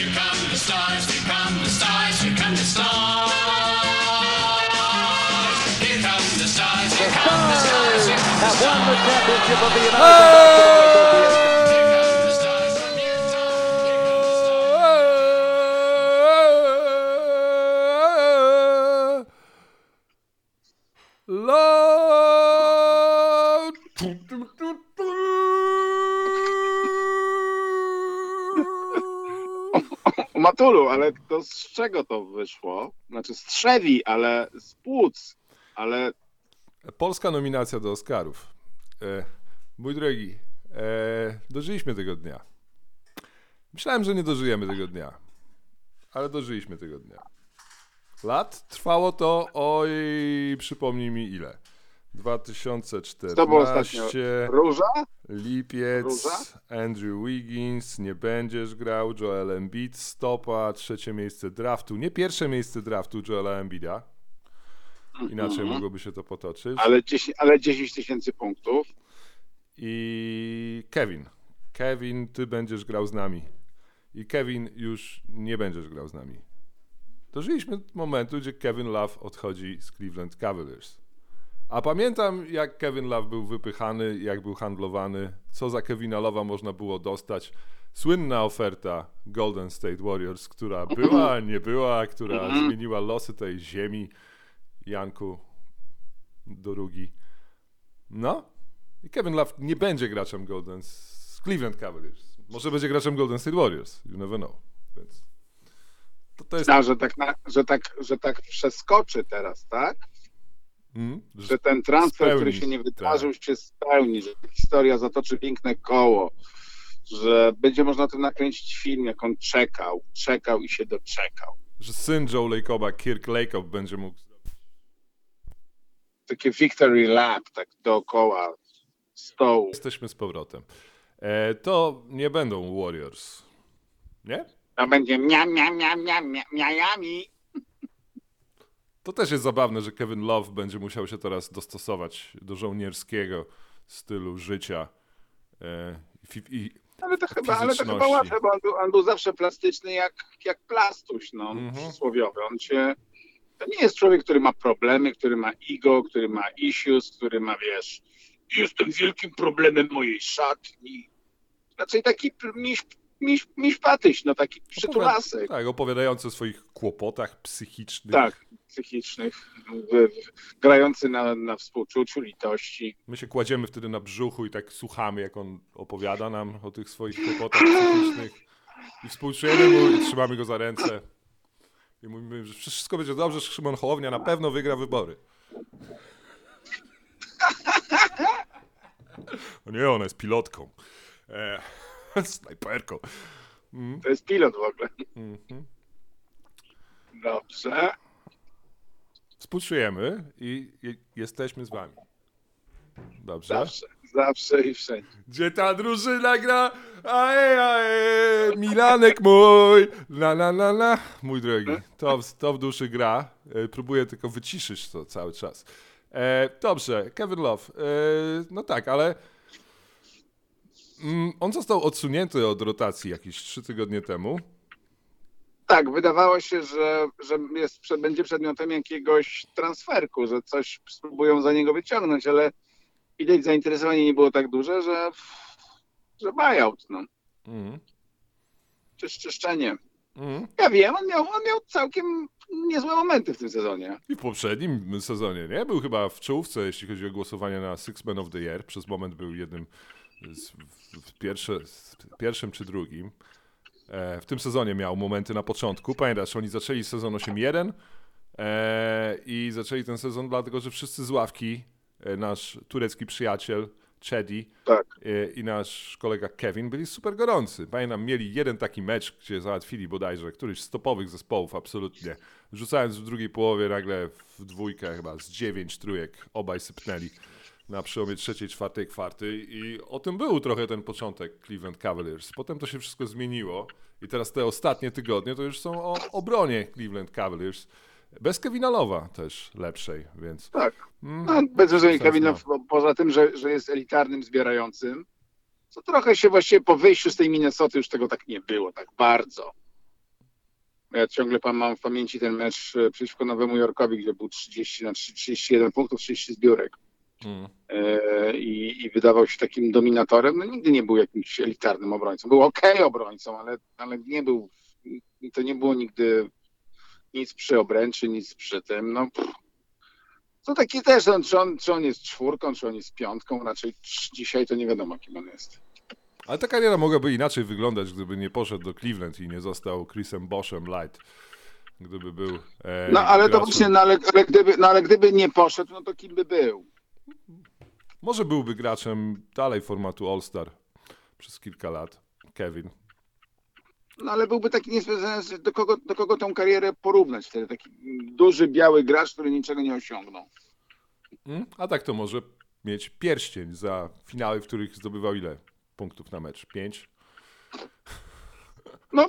here come the stars, here come the stars, here come the stars. Here come the stars, here come the stars, here come have won the championship of the United the ale to z czego to wyszło? Znaczy z trzewi, ale z płuc, ale Polska nominacja do Oscarów. E, mój drogi, e, dożyliśmy tego dnia. Myślałem, że nie dożyjemy tego dnia, ale dożyliśmy tego dnia. Lat trwało to, oj, przypomnij mi ile. 2014, co było ostatnio? Róża? lipiec, Róża? Andrew Wiggins, nie będziesz grał, Joel Embiid, stopa, trzecie miejsce draftu, nie pierwsze miejsce draftu Joela Embida. Inaczej mogłoby się to potoczyć. Ale 10, ale 10 tysięcy punktów. I Kevin. Kevin, ty będziesz grał z nami. I Kevin już nie będziesz grał z nami. Dożyliśmy momentu, gdzie Kevin Love odchodzi z Cleveland Cavaliers. A pamiętam, jak Kevin Love był wypychany, jak był handlowany, co za Kevina Love'a można było dostać. Słynna oferta Golden State Warriors, która była, nie była, która zmieniła losy tej ziemi. Janku, Dorugi. No, i Kevin Love nie będzie graczem Golden z Cleveland Cavaliers. Może będzie graczem Golden State Warriors. You never know. Więc to, to jest. Że tak, na, że, tak, że tak przeskoczy teraz, tak? Mm, Że ten transfer, który się nie wydarzył, tak. się spełni, że historia zatoczy piękne koło, że będzie można to nakręcić film, jak on czekał, czekał i się doczekał. Że syn Joe Lacoba, Kirk Lacob, będzie mógł. Takie victory lap, tak dookoła stołu. Jesteśmy z powrotem. E, to nie będą Warriors. Nie? To będzie mia, mia, mia, mia, mia, Miami. To też jest zabawne, że Kevin Love będzie musiał się teraz dostosować do żołnierskiego stylu życia. E, i, Ale to chyba, ale to chyba łatwe, bo on był, on był zawsze plastyczny jak, jak plastuś, no, Mhm. przysłowiowy. On się, to nie jest człowiek, który ma problemy, który ma ego, który ma issues, który ma, wiesz, jestem wielkim problemem mojej szatni. Raczej taki miś, miś, miś patyś, no taki przytulasek. Tak, opowiadający o swoich kłopotach psychicznych. Tak, psychicznych, grający na, na współczuciu, litości. My się kładziemy wtedy na brzuchu i tak słuchamy, jak on opowiada nam o tych swoich kłopotach psychicznych. I współczujemy mu i trzymamy go za ręce. I mówimy, że wszystko będzie dobrze, że Szymon Hołownia na pewno wygra wybory. O nie, ona jest pilotką. E, snajperką. To jest pilot w ogóle. Mhm. Dobrze. Współczujemy i, jesteśmy z wami. Dobrze? Zawsze, zawsze i wszędzie. Gdzie ta drużyna gra? Ae, ae, Milanek mój! La, la, la, la. Mój drogi, to, w- to w duszy gra. E, Próbuję tylko wyciszyć to cały czas. E, dobrze, Kevin Love. E, no tak, ale mm, on został odsunięty od rotacji jakieś trzy tygodnie temu. Tak, wydawało się, że, że jest, będzie przedmiotem jakiegoś transferku, że coś spróbują za niego wyciągnąć, ale widać zainteresowanie nie było tak duże, że, że buyout, no. Mhm. Czy czyszczenie. Mhm. Ja wiem, on miał, on miał całkiem niezłe momenty w tym sezonie. I w poprzednim sezonie, nie? Był chyba w czołówce, jeśli chodzi o głosowanie na Six Man of the Year. Przez moment był jednym w, pierwszym czy drugim. E, w tym sezonie miał momenty na początku. Pamiętasz, oni zaczęli sezon 8-1 e, i zaczęli ten sezon dlatego, że wszyscy z ławki, e, nasz turecki przyjaciel Chedi Tak. i nasz kolega Kevin byli super gorący. Pamiętam, mieli jeden taki mecz, gdzie załatwili bodajże któryś z topowych zespołów, absolutnie. Rzucając w drugiej połowie nagle w dwójkę chyba z dziewięć trójek, obaj sypnęli na przełomie trzeciej, czwartej kwarty i o tym był trochę ten początek Cleveland Cavaliers. Potem to się wszystko zmieniło i teraz te ostatnie tygodnie to już są o obronie Cleveland Cavaliers. Bez Kevina Lowa też lepszej, więc... Tak. Mm, No, bez wrażenia Kevina, poza tym, że, że jest elitarnym zbierającym, co trochę się właściwie po wyjściu z tej Minnesoty już tego tak nie było, tak bardzo. Ja ciągle mam w pamięci ten mecz e, przeciwko Nowemu Jorkowi, gdzie był 30 na 3, 31 punktów, 30 zbiórek. Mm. E, i, i wydawał się takim dominatorem. No nigdy nie był jakimś elitarnym obrońcą. Był ok obrońcą, ale, ale nie był, to nie było nigdy nic przy obręczy, nic przy tym. No, pff. to taki też, on, czy, on, czy on jest czwórką, czy on jest piątką, raczej dzisiaj to nie wiadomo, kim on jest. Ale ta kariera mogłaby inaczej wyglądać, gdyby nie poszedł do Cleveland i nie został Chrisem Boschem Light. Gdyby był. E, No ale to graczem- właśnie, no, ale, ale, gdyby, no, ale gdyby nie poszedł, no to kim by był? Może byłby graczem dalej formatu All-Star przez kilka lat. Kevin. No ale byłby taki niezwiązany, do kogo, do kogo tą karierę porównać wtedy. Taki duży, biały gracz, który niczego nie osiągnął. Mm? A tak to może mieć pierścień za finały, w których zdobywał ile punktów na mecz? Pięć? No,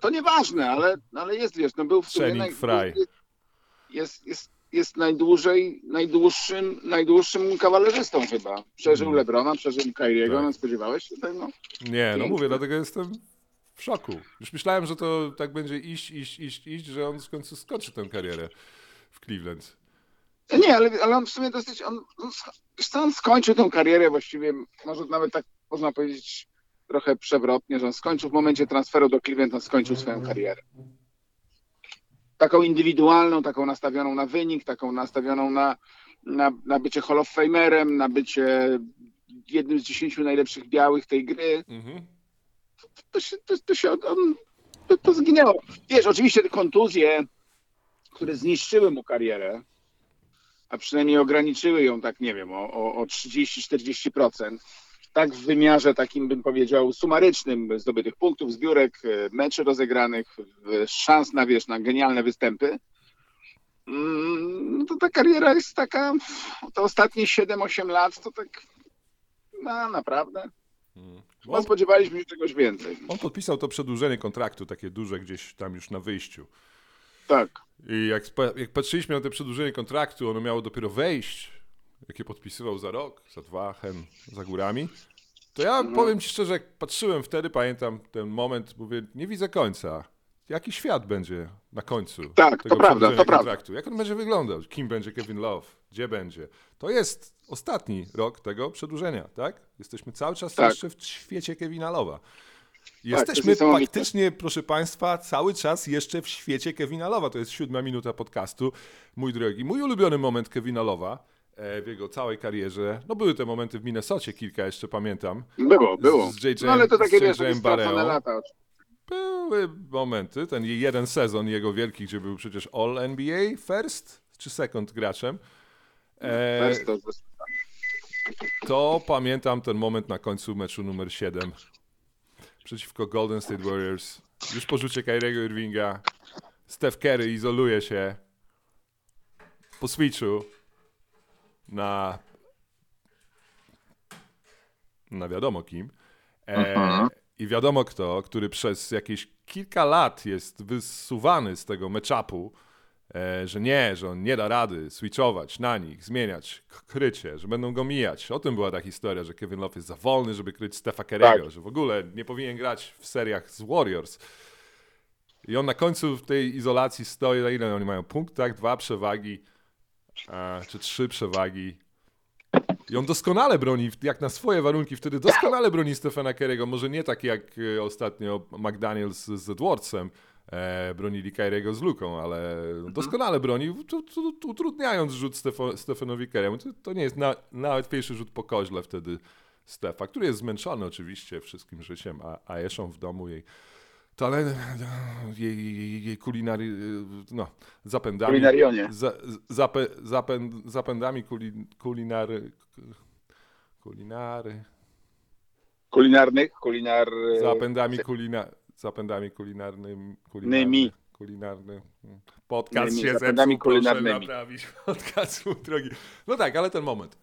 to nieważne, ale, ale jest, wiesz, no był w sumie Channing Frye. jest, jest, jest najdłużej, najdłuższym, najdłuższym kawalerzystą chyba. Przeżył Mm. Lebrona, przeżył Kyriego, Tak. no spodziewałeś się tego? Nie, no mówię, dlatego jestem w szoku. Już myślałem, że to tak będzie iść, iść, iść, iść, że on w końcu skończy tę karierę w Cleveland. Nie, ale, ale on w sumie dosyć, on, on, on skończył tą karierę właściwie, może nawet tak można powiedzieć trochę przewrotnie, że on skończył w momencie transferu do Cleveland, on skończył swoją karierę. Taką indywidualną, taką nastawioną na wynik, taką nastawioną na, na, na bycie Hall of Famerem, na bycie jednym z dziesięciu najlepszych białych tej gry. Mhm. To się, to, to się on, to, to zginęło. Wiesz, oczywiście te kontuzje, które zniszczyły mu karierę, a przynajmniej ograniczyły ją, tak nie wiem, o, o, o 30-40%, tak w wymiarze takim bym powiedział sumarycznym zdobytych punktów, zbiórek, e, meczy rozegranych, szans na wiesz, na genialne występy, no to ta kariera jest taka, te ostatnie 7-8 lat to tak, no naprawdę, Mm. no, spodziewaliśmy się czegoś więcej. On podpisał to przedłużenie kontraktu, takie duże gdzieś tam już na wyjściu. Tak. I jak, jak patrzyliśmy na to przedłużenie kontraktu, ono miało dopiero wejść, jakie podpisywał za rok, za dwa, hen, za górami, to ja Mhm. powiem ci szczerze, jak patrzyłem wtedy, pamiętam ten moment, mówię, nie widzę końca. Jaki świat będzie na końcu Tak, tego to prawda, przedłużenia to prawda. kontraktu? Jak on będzie wyglądał? Kim będzie Kevin Love? Gdzie będzie? To jest ostatni rok tego przedłużenia, tak? Jesteśmy cały czas Tak. jeszcze w świecie Kevina Love'a. to Jesteśmy jest niesamowite. faktycznie, proszę Państwa, cały czas jeszcze w świecie Kevina Love'a. To jest siódma minuta podcastu. Mój drogi, mój ulubiony moment Kevina Love'a e, w jego całej karierze. No były te momenty w Minnesocie, kilka jeszcze pamiętam. Było, było. Z JJ no ale to takie z JJ lata. Były momenty, ten jeden sezon jego wielki, gdzie był przecież All NBA first czy second graczem. E, Bez to, to pamiętam ten moment na końcu meczu numer 7 przeciwko Golden State Warriors. Już po rzucie Kyriego Irvinga Steph Curry izoluje się po switchu na na wiadomo kim. E, Mhm. I wiadomo kto, który przez jakieś kilka lat jest wysuwany z tego matchupu, e, że nie, że on nie da rady switchować na nich, zmieniać krycie, że będą go mijać. O tym była ta historia, że Kevin Love jest za wolny, żeby kryć Stefa Kerego, Tak. że w ogóle nie powinien grać w seriach z Warriors. I on na końcu w tej izolacji stoi, na ile oni mają punkt, tak? Dwa przewagi, czy trzy przewagi. I on doskonale broni, jak na swoje warunki, wtedy doskonale broni Stefana Kerego. Może nie tak jak e, ostatnio McDaniels z Edwardsem e, bronili Kyriego z Luką, ale doskonale broni, utrudniając rzut Stefo, Stefanowi Keremu. To, to nie jest na, najłatwiejszy rzut po koźle wtedy Stefa, który jest zmęczony oczywiście wszystkim życiem, a, a Eszą w domu jej talent, jej, jej, jej kulinary, no, zapędami. Kulinarionie. Za, zapę, zapęd, zapędami kuli, kulinary. Kulinary. Kulinarnych, kulinar... Zapędami, kulina, zapędami kulinarnymi. Nymi. Kulinarny. Podcast Nymi, się zepsuł, proszę kulinarnymi. naprawić podcast drogi. No tak, ale ten moment.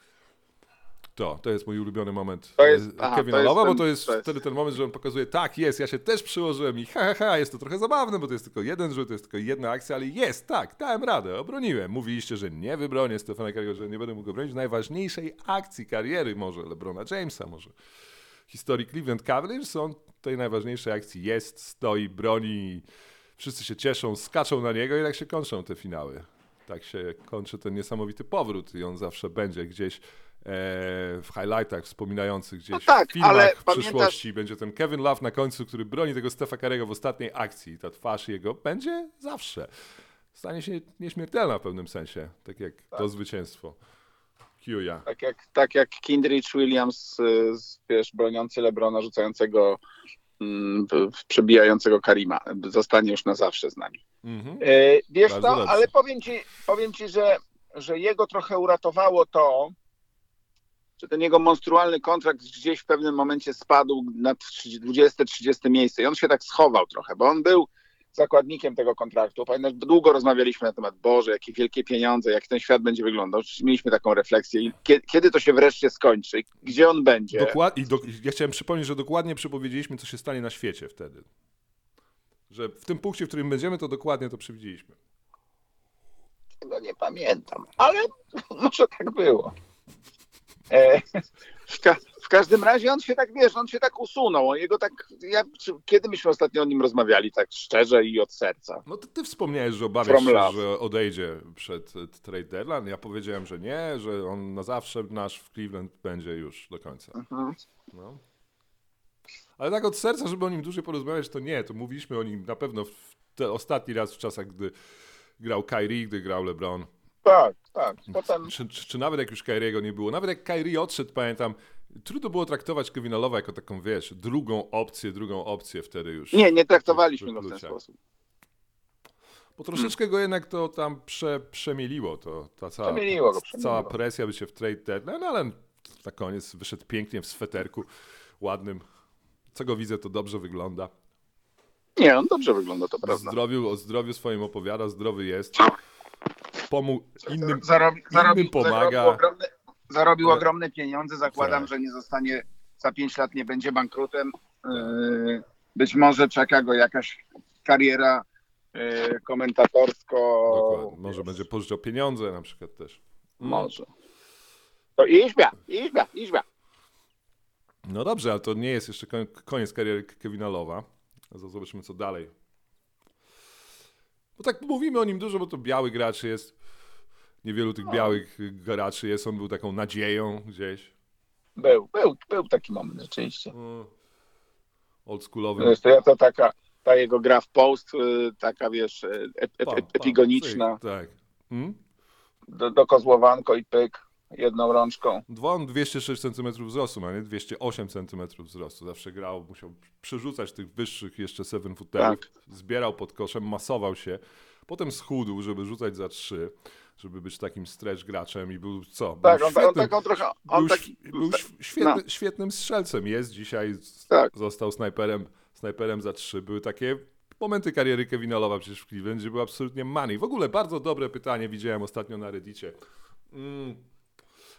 To, to jest mój ulubiony moment To jest- e, aha, Kevina to jest Love'a, bo to jest to jest- wtedy ten moment, że on pokazuje, tak, jest, ja się też przyłożyłem i ha, ha, ha, jest to trochę zabawne, bo to jest tylko jeden rzut, to jest tylko jedna akcja, ale jest, tak, dałem radę, obroniłem. Mówiliście, że nie wybronię Stefana Curry'ego, że nie będę mógł go bronić w najważniejszej akcji kariery może LeBrona Jamesa, może historii Cleveland Cavaliers, on tej najważniejszej akcji jest, stoi, broni wszyscy się cieszą, skaczą na niego i tak się kończą te finały. Tak się kończy ten niesamowity powrót i on zawsze będzie gdzieś w highlightach wspominających gdzieś No tak, w filmach ale w pamiętasz- przyszłości. Będzie ten Kevin Love na końcu, który broni tego Stefa Karego w ostatniej akcji. I ta twarz jego będzie zawsze. Stanie się nieśmiertelna w pewnym sensie, tak jak to zwycięstwo. Kiuja. Tak jak, tak jak Kindrich Williams, y, z- wiesz, broniący Lebrona, rzucającego, mm, przebijającego Karima. Zostanie już na zawsze z nami. Mhm. E, wiesz Bardzo co, ale powiem ci, powiem ci że, że jego trochę uratowało to, że ten jego monstrualny kontrakt gdzieś w pewnym momencie spadł na 20-30 miejsce i on się tak schował trochę, bo on był zakładnikiem tego kontraktu. Pamiętasz, długo rozmawialiśmy na temat, Boże, jakie wielkie pieniądze, jak ten świat będzie wyglądał. Mieliśmy taką refleksję. Kiedy to się wreszcie skończy? Gdzie on będzie? Dokład... I do... Ja chciałem przypomnieć, że dokładnie przepowiedzieliśmy, co się stanie na świecie wtedy. Że w tym punkcie, w którym będziemy, to dokładnie to przewidzieliśmy. Tego nie pamiętam, ale może tak było. E, w, ka- w każdym razie on się tak, wiesz, on się tak usunął. On jego tak, ja, czy, kiedy myśmy ostatnio o nim rozmawiali tak szczerze i od serca? No to ty wspomniałeś, że obawiasz From się, love. że odejdzie przed trade deadline. Ja powiedziałem, że nie, że on na zawsze nasz w Cleveland będzie już do końca. Mhm. No. Ale tak od serca, żeby o nim dłużej porozmawiać, to nie. To mówiliśmy o nim na pewno w te ostatni raz w czasach, gdy grał Kyrie, gdy grał LeBron. Tak, tak. Potem Czy, czy, czy nawet jak już Kyriego nie było. Nawet jak Kyrie odszedł, pamiętam, trudno było traktować Kevina Love'a jako taką, wiesz, drugą opcję, drugą opcję wtedy już. nie, nie traktowaliśmy go w ten sposób. Bo troszeczkę go jednak to tam prze, przemieliło, to ta cała, Przemieliło go, cała przemieliło. presja by się w trade deadline, no ale na koniec wyszedł pięknie w sweterku, ładnym. Co go widzę, to dobrze wygląda. Nie, on dobrze wygląda, to O prawda. zdrowiu, o zdrowiu swoim opowiada, zdrowy jest. Pomógł innym, Zarobi, zarobił, pomaga. Zarobił ogromne, zarobił ogromne pieniądze. Zakładam, Tak. że nie zostanie za 5 lat, nie będzie bankrutem. Yy, Być może czeka go jakaś kariera yy, komentatorsko. dokładnie, może będzie pożyczał pieniądze na przykład też. Może. To Izbia, Izbia, Izbia. No dobrze, ale to nie jest jeszcze koniec kariery Kevina Lowa. Zobaczymy, co dalej. Bo tak mówimy o nim dużo, bo to biały gracz jest. Niewielu tych białych graczy jest. On był taką nadzieją gdzieś. Był, był, był taki moment rzeczywiście. No, Oldschoolowym. Wiesz, to ja to taka, ta jego gra w post, yy, taka wiesz, ep, ep, pam, epigoniczna, Tak. Hmm? do, do kozłowanko i pyk, jedną rączką. Dwa, on 206 cm wzrostu ma, nie? 208 cm wzrostu. Zawsze grał, musiał przerzucać tych wyższych jeszcze 7 footerów. Tak. Zbierał pod koszem, masował się. Potem schudł, żeby rzucać za trzy, żeby być takim stretch graczem i był co? Tak, był on, on trochę, on był, taki, był świetny, no. świetnym strzelcem. Jest dzisiaj, Tak. został snajperem, snajperem za trzy. Były takie momenty kariery Kevina Lowa przecież w Cleveland, gdzie był absolutnie money. W ogóle bardzo dobre pytanie widziałem ostatnio na Reddicie. Mm.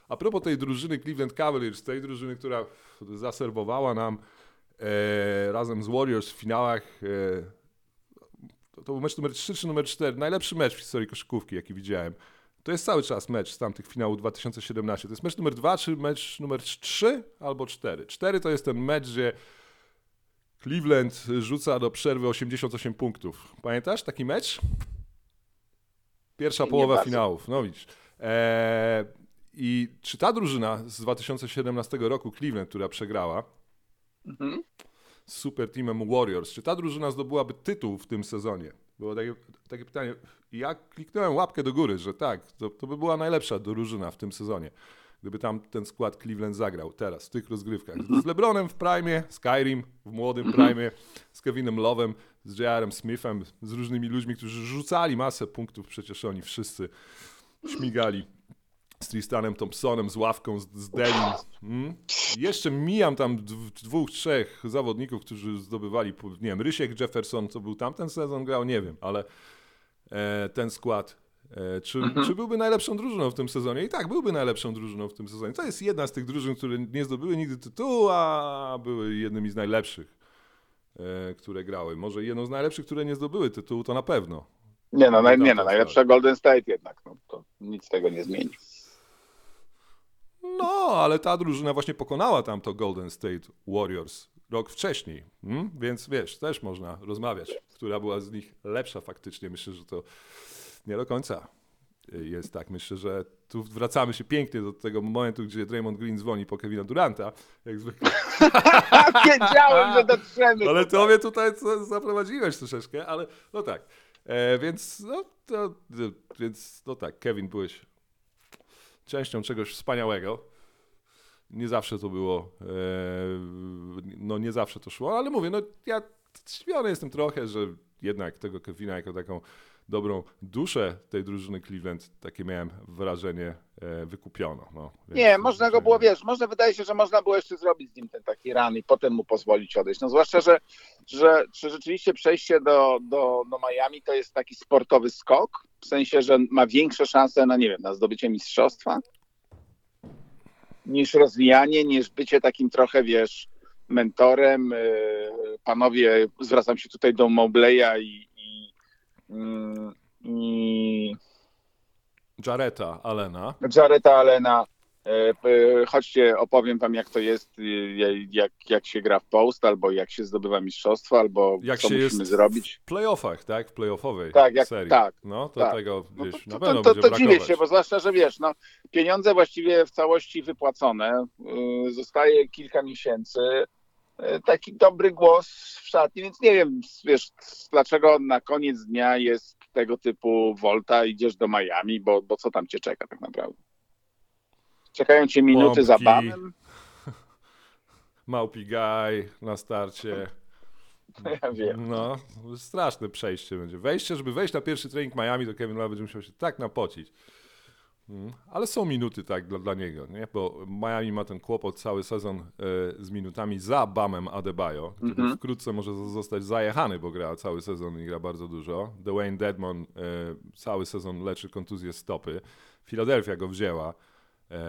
A propos tej drużyny Cleveland Cavaliers, tej drużyny, która zaserwowała nam e, razem z Warriors w finałach e, to, był mecz numer 3 czy numer 4, najlepszy mecz w historii koszykówki, jaki widziałem. To jest cały czas mecz z tamtych finałów 2017. To jest mecz numer 2 czy mecz numer 3 albo 4? 4 to jest ten mecz, gdzie Cleveland rzuca do przerwy 88 punktów. Pamiętasz taki mecz? Pierwsza Nie połowa bardzo. finałów. No widzisz. Eee, I czy ta drużyna z 2017 roku, Cleveland, która przegrała, Mhm. z super teamem Warriors, czy ta drużyna zdobyłaby tytuł w tym sezonie? Było takie, takie pytanie. Ja kliknąłem łapkę do góry, że tak, to, to by była najlepsza drużyna w tym sezonie. Gdyby tam ten skład Cleveland zagrał teraz, w tych rozgrywkach. Z LeBronem w prime, Skyrim w młodym prime, z Kevinem Lovem, z J.R.M. Smithem, z różnymi ludźmi, którzy rzucali masę punktów, przecież oni wszyscy śmigali z Tristanem Thompsonem, z ławką, z, z Delim. Mm? Jeszcze mijam tam dw- dwóch, trzech zawodników, którzy zdobywali, nie wiem, Rysiek Jefferson, co był tamten sezon grał, nie wiem, ale e, ten skład, e, czy, czy byłby najlepszą drużyną w tym sezonie? I tak, byłby najlepszą drużyną w tym sezonie. To jest jedna z tych drużyn, które nie zdobyły nigdy tytułu, a były jednymi z najlepszych, e, które grały. Może jedną z najlepszych, które nie zdobyły tytułu, to na pewno. Nie no, naj, nie no, najlepsza Golden State jednak, no, to nic tego nie zmieni. No, ale ta drużyna właśnie pokonała tam to Golden State Warriors rok wcześniej. Mm? Więc wiesz, też można rozmawiać, która była z nich lepsza faktycznie. Myślę, że to nie do końca jest tak. Myślę, że tu wracamy się pięknie do tego momentu, gdzie Draymond Green dzwoni po Kevina Duranta, jak zwykle. Wiedziałem, że dotrzemy. Ale to mnie tutaj zaprowadziłeś troszeczkę, ale no tak. E, więc, no, to, więc, no tak, Kevin, byłeś częścią czegoś wspaniałego. Nie zawsze to było, e, no nie zawsze to szło, ale mówię, no ja zdziwiony jestem trochę, że jednak tego Kevina jako taką dobrą duszę tej drużyny Cleveland, takie miałem wrażenie, e, wykupiono. No, Nie, można go zwyczajnie- było, wiesz, może wydaje się, że można było jeszcze zrobić z nim ten taki run i potem mu pozwolić odejść. No zwłaszcza, że, że, że rzeczywiście przejście do, do, do Miami to jest taki sportowy skok, w sensie, że ma większe szanse na, nie wiem, na zdobycie mistrzostwa niż rozwijanie, niż bycie takim trochę, wiesz, mentorem. Yy, Panowie, zwracam się tutaj do Mobleya i, i, mm, i Jareta Allena. Jareta Allena. E, e, Chodźcie, opowiem wam, jak to jest, e, jak, jak się gra w post, albo jak się zdobywa mistrzostwo, albo jak co musimy zrobić. w playoffach, tak? W playoffowej Tak, jak- serii. tak, No, to tak. tego No gdzieś to, na to, pewno to, będzie to dziwię brakować. się, bo zwłaszcza, że wiesz, no, pieniądze właściwie w całości wypłacone, y, zostaje kilka miesięcy, y, taki dobry głos w szatni, więc nie wiem, wiesz, dlaczego na koniec dnia jest tego typu Volta, idziesz do Miami, bo, bo co tam cię czeka tak naprawdę? Czekają cię minuty za Pompki. banem? Małpi Guy na starcie. Ja wiem. No, straszne przejście będzie. Wejście, żeby wejść na pierwszy trening Miami, to Kevin Love będzie musiał się tak napocić. Mm, Ale są minuty tak dla, dla niego, nie? bo Miami ma ten kłopot cały sezon e, z minutami za Bamem Adebayo, który Mhm. wkrótce może zostać zajechany, bo gra cały sezon i gra bardzo dużo. Dwayne Dedmon e, cały sezon leczy kontuzję stopy. Philadelphia go wzięła,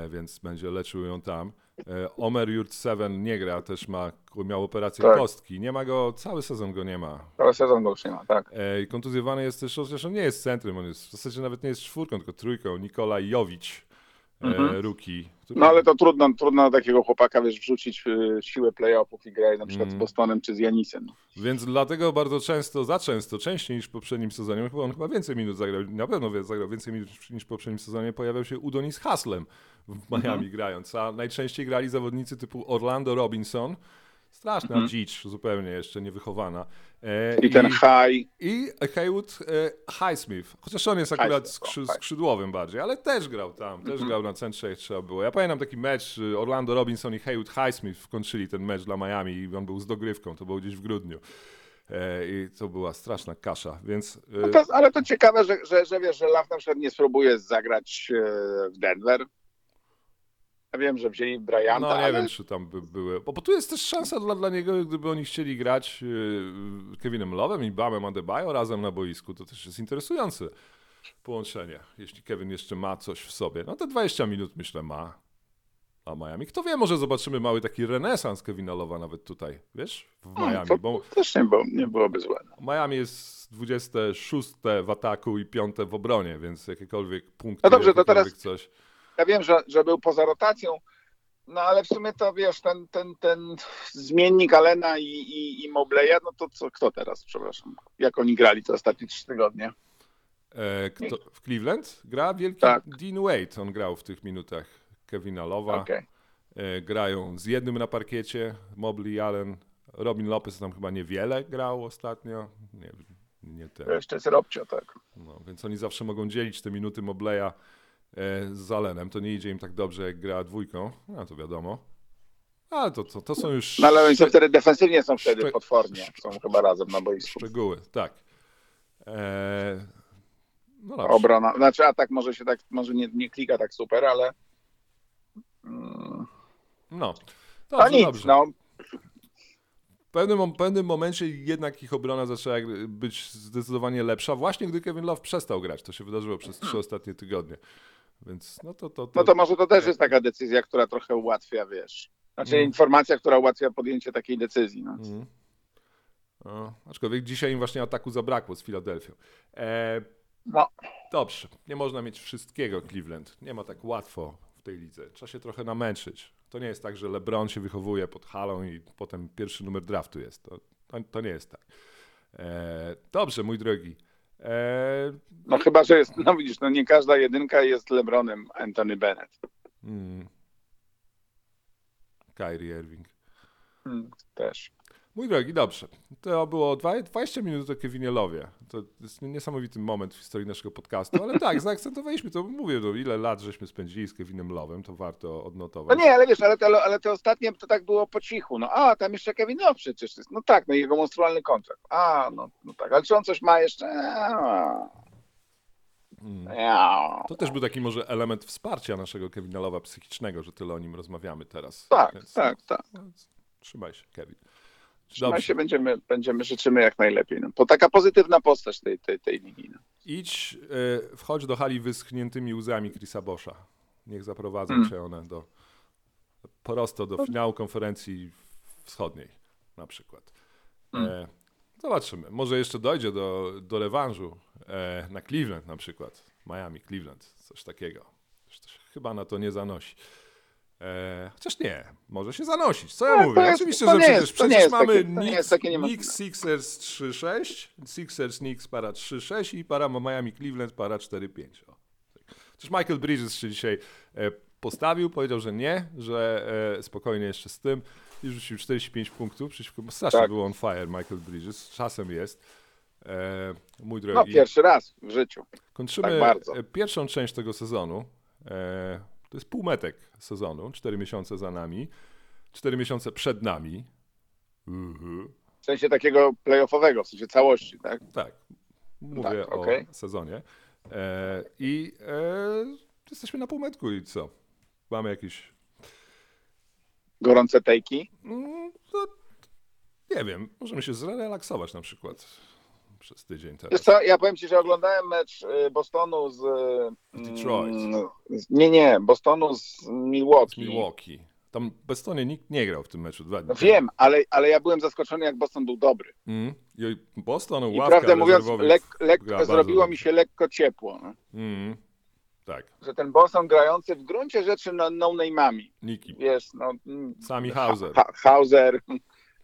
więc będzie leczył ją tam. E, Omer Yurt-Seven nie gra, też ma, miał operację Tak. kostki. Nie ma go, cały sezon go nie ma. Cały sezon go już nie ma, tak. E, i kontuzjowany jest też, chociaż on nie jest centrum, on jest w zasadzie nawet nie jest czwórką, tylko trójką. Nikolaj Jowicz, e, Mhm. rookie. który- No ale to trudno, trudno na takiego chłopaka, wiesz, wrzucić y, siłę playoffów i grać na przykład Mm. z Bostonem czy z Janisem. Więc dlatego bardzo często, za często, częściej niż w poprzednim sezonie, chyba on chyba więcej minut zagrał, na pewno zagrał więcej minut niż w poprzednim sezonie, pojawiał się Udonis Haslem w Miami Mhm. grając, a najczęściej grali zawodnicy typu Orlando Robinson, straszna Mhm. dzicz, zupełnie jeszcze niewychowana. E, I ten high, I Haywood e, Highsmith, chociaż on jest akurat skrzy, tak. skrzydłowym bardziej, ale też grał tam, też Mhm. grał na centrze jak trzeba było. Ja pamiętam taki mecz, y, Orlando Robinson i Haywood Highsmith wkończyli ten mecz dla Miami i on był z dogrywką, to było gdzieś w grudniu. E, I to była straszna kasza, więc... y, no to, ale to ciekawe, że, że, że wiesz, że Love na przykład nie spróbuje zagrać e, w Denver. Ja wiem, że wzięli Bryanta, No nie ale wiem, czy tam by były. Bo, bo tu jest też szansa dla, dla niego, gdyby oni chcieli grać yy, Kevinem Love'em i Bamem Adebayo razem na boisku, to też jest interesujące połączenie. Jeśli Kevin jeszcze ma coś w sobie. No te 20 minut myślę ma. A Miami. Kto wie, może zobaczymy mały taki renesans Kevina Love'a nawet tutaj, wiesz, w no, Miami, to, bo też nie, było, nie byłoby złe. Miami jest 26 w ataku i 5 w obronie, więc jakiekolwiek punkty, No dobrze, to teraz- coś. Ja wiem, że, że był poza rotacją, no ale w sumie to wiesz, ten, ten, ten zmiennik Alena i, i, i Mobleya, no to co, kto teraz, przepraszam, jak oni grali te ostatnie trzy tygodnie? E, kto, w Cleveland gra wielki Tak. Dean Wade. On grał w tych minutach Kevina Lowa. Okej. E, grają z jednym na parkiecie. Mobley, Allen, Robin Lopez tam chyba niewiele grał ostatnio. Nie, nie ten. Jeszcze jest Robcio, tak. No, więc oni zawsze mogą dzielić te minuty Mobleya z Allenem. To nie idzie im tak dobrze, jak gra dwójką. No to wiadomo. Ale to, to, to są już No ale oni są wtedy defensywnie są wtedy Szpe- potwornie, są chyba razem na boisku. szczegóły. Tak. E, no. Obrona, znaczy atak może się tak, może nie, nie klika tak super, ale mm, No. no Dobrze, nic, dobrze. no. W pewnym, pewnym momencie jednak ich obrona zaczęła być zdecydowanie lepsza, właśnie gdy Kevin Love przestał grać. To się wydarzyło przez trzy ostatnie tygodnie. Więc no to, to, to, No to może to też jest taka decyzja, która trochę ułatwia, wiesz. Znaczy Mm. informacja, która ułatwia podjęcie takiej decyzji. No. Mhm. No, aczkolwiek dzisiaj im właśnie ataku zabrakło z Filadelfią. E, No. dobrze, nie można mieć wszystkiego Cleveland. Nie ma tak łatwo w tej lidze. Trzeba się trochę namęczyć. To nie jest tak, że LeBron się wychowuje pod halą i potem pierwszy numer draftu jest. To, to, to nie jest tak. E, dobrze, mój drogi. E, No chyba, że jest, no widzisz, no nie każda jedynka jest LeBronem Anthony Bennett. mm, Kyrie Irving. Hmm, też. Mój drogi, dobrze. To było dwa- 20 minut o Kevinie Lowie. To jest niesamowity moment w historii naszego podcastu, ale tak, zaakcentowaliśmy to. Mówię, no, ile lat żeśmy spędzili z Kevinem Lowem, to warto No odnotować. nie, ale wiesz, ale te, ale te ostatnie to tak było po cichu. No a, tam jeszcze Kevin Love przecież jest. No tak, no jego monstrualny kontrakt. A, no, no tak, ale czy on coś ma jeszcze? A, Mm. a. To też był taki może element wsparcia naszego Kevina Lowa psychicznego, że tyle o nim rozmawiamy teraz. Tak, Więc, tak, tak. no, trzymaj się, Kevin. Trzymaj Dobrze. się, będziemy, będziemy życzymy jak najlepiej. No. To taka pozytywna postać tej, tej, tej ligi. No. Idź, e, wchodź do hali wyschniętymi łzami Chrisa Boscha. Niech zaprowadzą Mm. cię one do prosto do finału konferencji wschodniej na przykład. E, zobaczymy. Może jeszcze dojdzie do, do rewanżu e, na Cleveland na przykład. Miami, Cleveland, coś takiego. Chyba na to nie zanosi. E, chociaż nie, może się zanosić. Co ja Tak, mówię? jest- Oczywiście, że przecież, jest- przecież jest mamy takie- Knicks. Knicks Sixers 3-6, Sixers Knicks para 3-6 i para Miami Cleveland para 4-5. O. Chociaż Michael Bridges się dzisiaj e, postawił, powiedział, że nie, że e, spokojnie jeszcze z tym i rzucił 45 punktów. Przeciwko, strasznie Tak. był on fire Michael Bridges, czasem jest. E, mój no drogi. pierwszy raz w życiu. Kończymy Tak pierwszą część tego sezonu. To jest półmetek sezonu, 4 miesiące za nami, 4 miesiące przed nami. Mhm. W sensie takiego playoffowego, w sensie całości, tak? Tak, mówię Tak, o okej. sezonie. E, I e, jesteśmy na półmetku i co? Mamy jakieś, Gorące tejki. mm, to, nie wiem, możemy się zrelaksować na przykład przez tydzień teraz. co, ja powiem ci, że oglądałem mecz y, Bostonu z... Z Detroit. mm, z- Nie, nie, Bostonu z Z Milwaukee. Milwaukee. Tam bezstonie nikt nie grał w tym meczu dwa dni No wiem, ale, ale ja byłem zaskoczony, jak Boston był dobry. Mm. I Boston, I ławka prawdę mówiąc, lek, lek, zrobiło mi się lekko ciepło. No. Mm. Tak, Że ten Boston grający w gruncie rzeczy no, no name'ami, Niki. wiesz, no... mm, Sami Hauser. Ha, Hauser.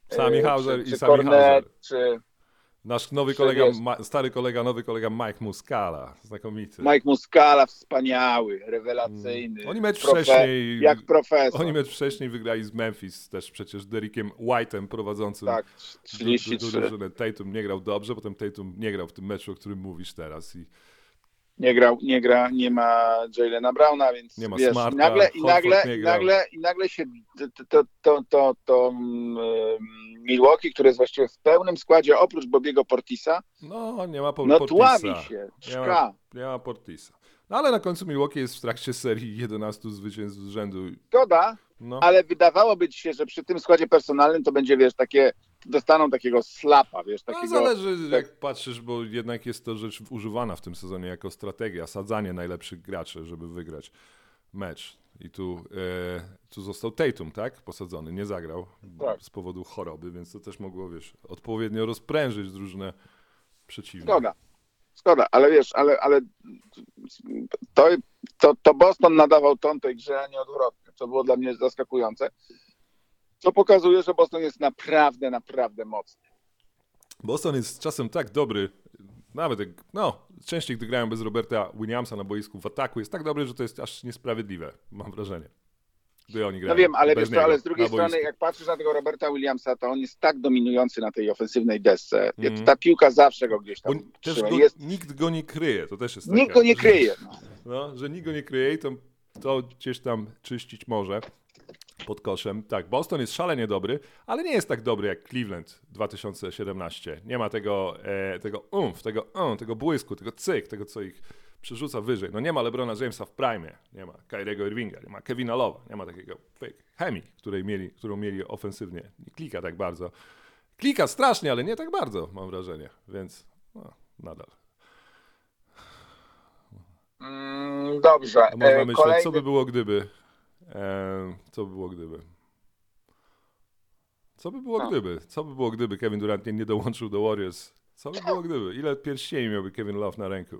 Sami e, Hauser czy, i czy Sami Cornet, Hauser. Czy Nasz nowy kolega, ma, stary kolega, nowy kolega Mike Muscala. Znakomity. Mike Muscala, wspaniały, rewelacyjny. Mm. Oni mecz profe- wcześniej- Jak profesor. Oni mecz wcześniej wygrali z Memphis, też przecież Derekiem White'em prowadzącym Tak, du- du- 33. drużynę. Tatum nie grał dobrze, potem Tatum nie grał w tym meczu, o którym mówisz teraz. I Nie grał, nie gra, nie ma Jalena Browna, więc Nie ma wiesz, Smarta, i nagle, i nagle, i nagle, i nagle się to, to, to, to, mm, Milwaukee, które jest właściwie w pełnym składzie oprócz Bobiego Portisa, no, nie ma po, no Portisa. tławi się, Nie ma, szka. nie ma Portisa. No ale na końcu Milwaukee jest w trakcie serii 11 zwycięstw z rzędu. Zgoda, No, ale wydawałoby ci się, że przy tym składzie personalnym to będzie, wiesz, takie, dostaną takiego slapa, wiesz, no takiego... zależy tak- jak patrzysz, bo jednak jest to rzecz używana w tym sezonie jako strategia, sadzanie najlepszych graczy, żeby wygrać mecz. I tu, e, tu został Tatum, tak? Posadzony, nie zagrał Tak. z powodu choroby, więc to też mogło, wiesz, odpowiednio rozprężyć drużynę przeciwną. Zgoda. Zgoda, ale wiesz, ale, ale to, to, to Boston nadawał ton tej grze, a nie odwrotnie, co było dla mnie zaskakujące. Co pokazuje, że Boston jest naprawdę, naprawdę mocny. Boston jest czasem tak dobry, nawet jak, no, częściej gdy grają bez Roberta Williamsa na boisku w ataku, jest tak dobry, że to jest aż niesprawiedliwe, mam wrażenie. Gdy oni grają No wiem, ale wiesz niego ale z drugiej strony, jak patrzysz na tego Roberta Williamsa, to on jest tak dominujący na tej ofensywnej desce. Mhm. Ta piłka zawsze go gdzieś tam też go, Jest, nikt go nie kryje, to też jest nikt taka, go nie że- kryje. No. No, że nikt go nie kryje i to, to gdzieś tam czyścić może pod koszem. Tak, Boston jest szalenie dobry, ale nie jest tak dobry jak Cleveland 2017. Nie ma tego, e, tego umf, tego um, tego błysku, tego cyk, tego co ich przerzuca wyżej. No nie ma LeBrona Jamesa w prime, nie ma Kyriego Irvinga, nie ma Kevina Lowa, nie ma takiego pyk, chemii, której mieli, którą mieli ofensywnie. Nie klika tak bardzo. Klika strasznie, ale nie tak bardzo, mam wrażenie, więc no, nadal. Mm, dobrze. A można E, myśleć, kolejny- co by było gdyby. E, co by było gdyby. Co by było No. gdyby? Co by było gdyby Kevin Durant nie, nie dołączył do Warriors? Co by było gdyby? Ile pierścieni miałby Kevin Love na ręku?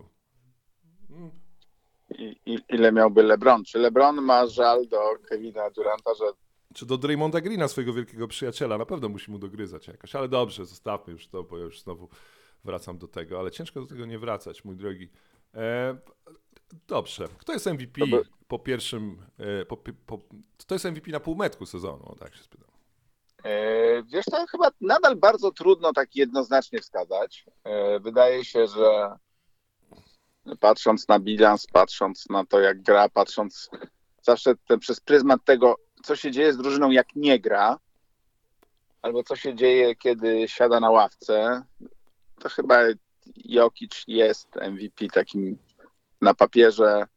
Mm. I, i, ile miałby LeBron? Czy LeBron ma żal do Kevina Duranta, że Czy do Draymonda Greena, swojego wielkiego przyjaciela, na pewno musi mu dogryzać jakoś, ale dobrze, zostawmy już to, bo ja już znowu wracam do tego, ale ciężko do tego nie wracać, mój drogi. E, dobrze, kto jest MVP by- po pierwszym, e, po, po, to jest MVP na półmetku sezonu, tak się spytam. E, Wiesz, to chyba nadal bardzo trudno tak jednoznacznie wskazać. E, Wydaje się, że patrząc na bilans, patrząc na to, jak gra, patrząc zawsze ten, przez pryzmat tego, co się dzieje z drużyną, jak nie gra, albo co się dzieje, kiedy siada na ławce, to chyba Jokic jest MVP takim na papierze,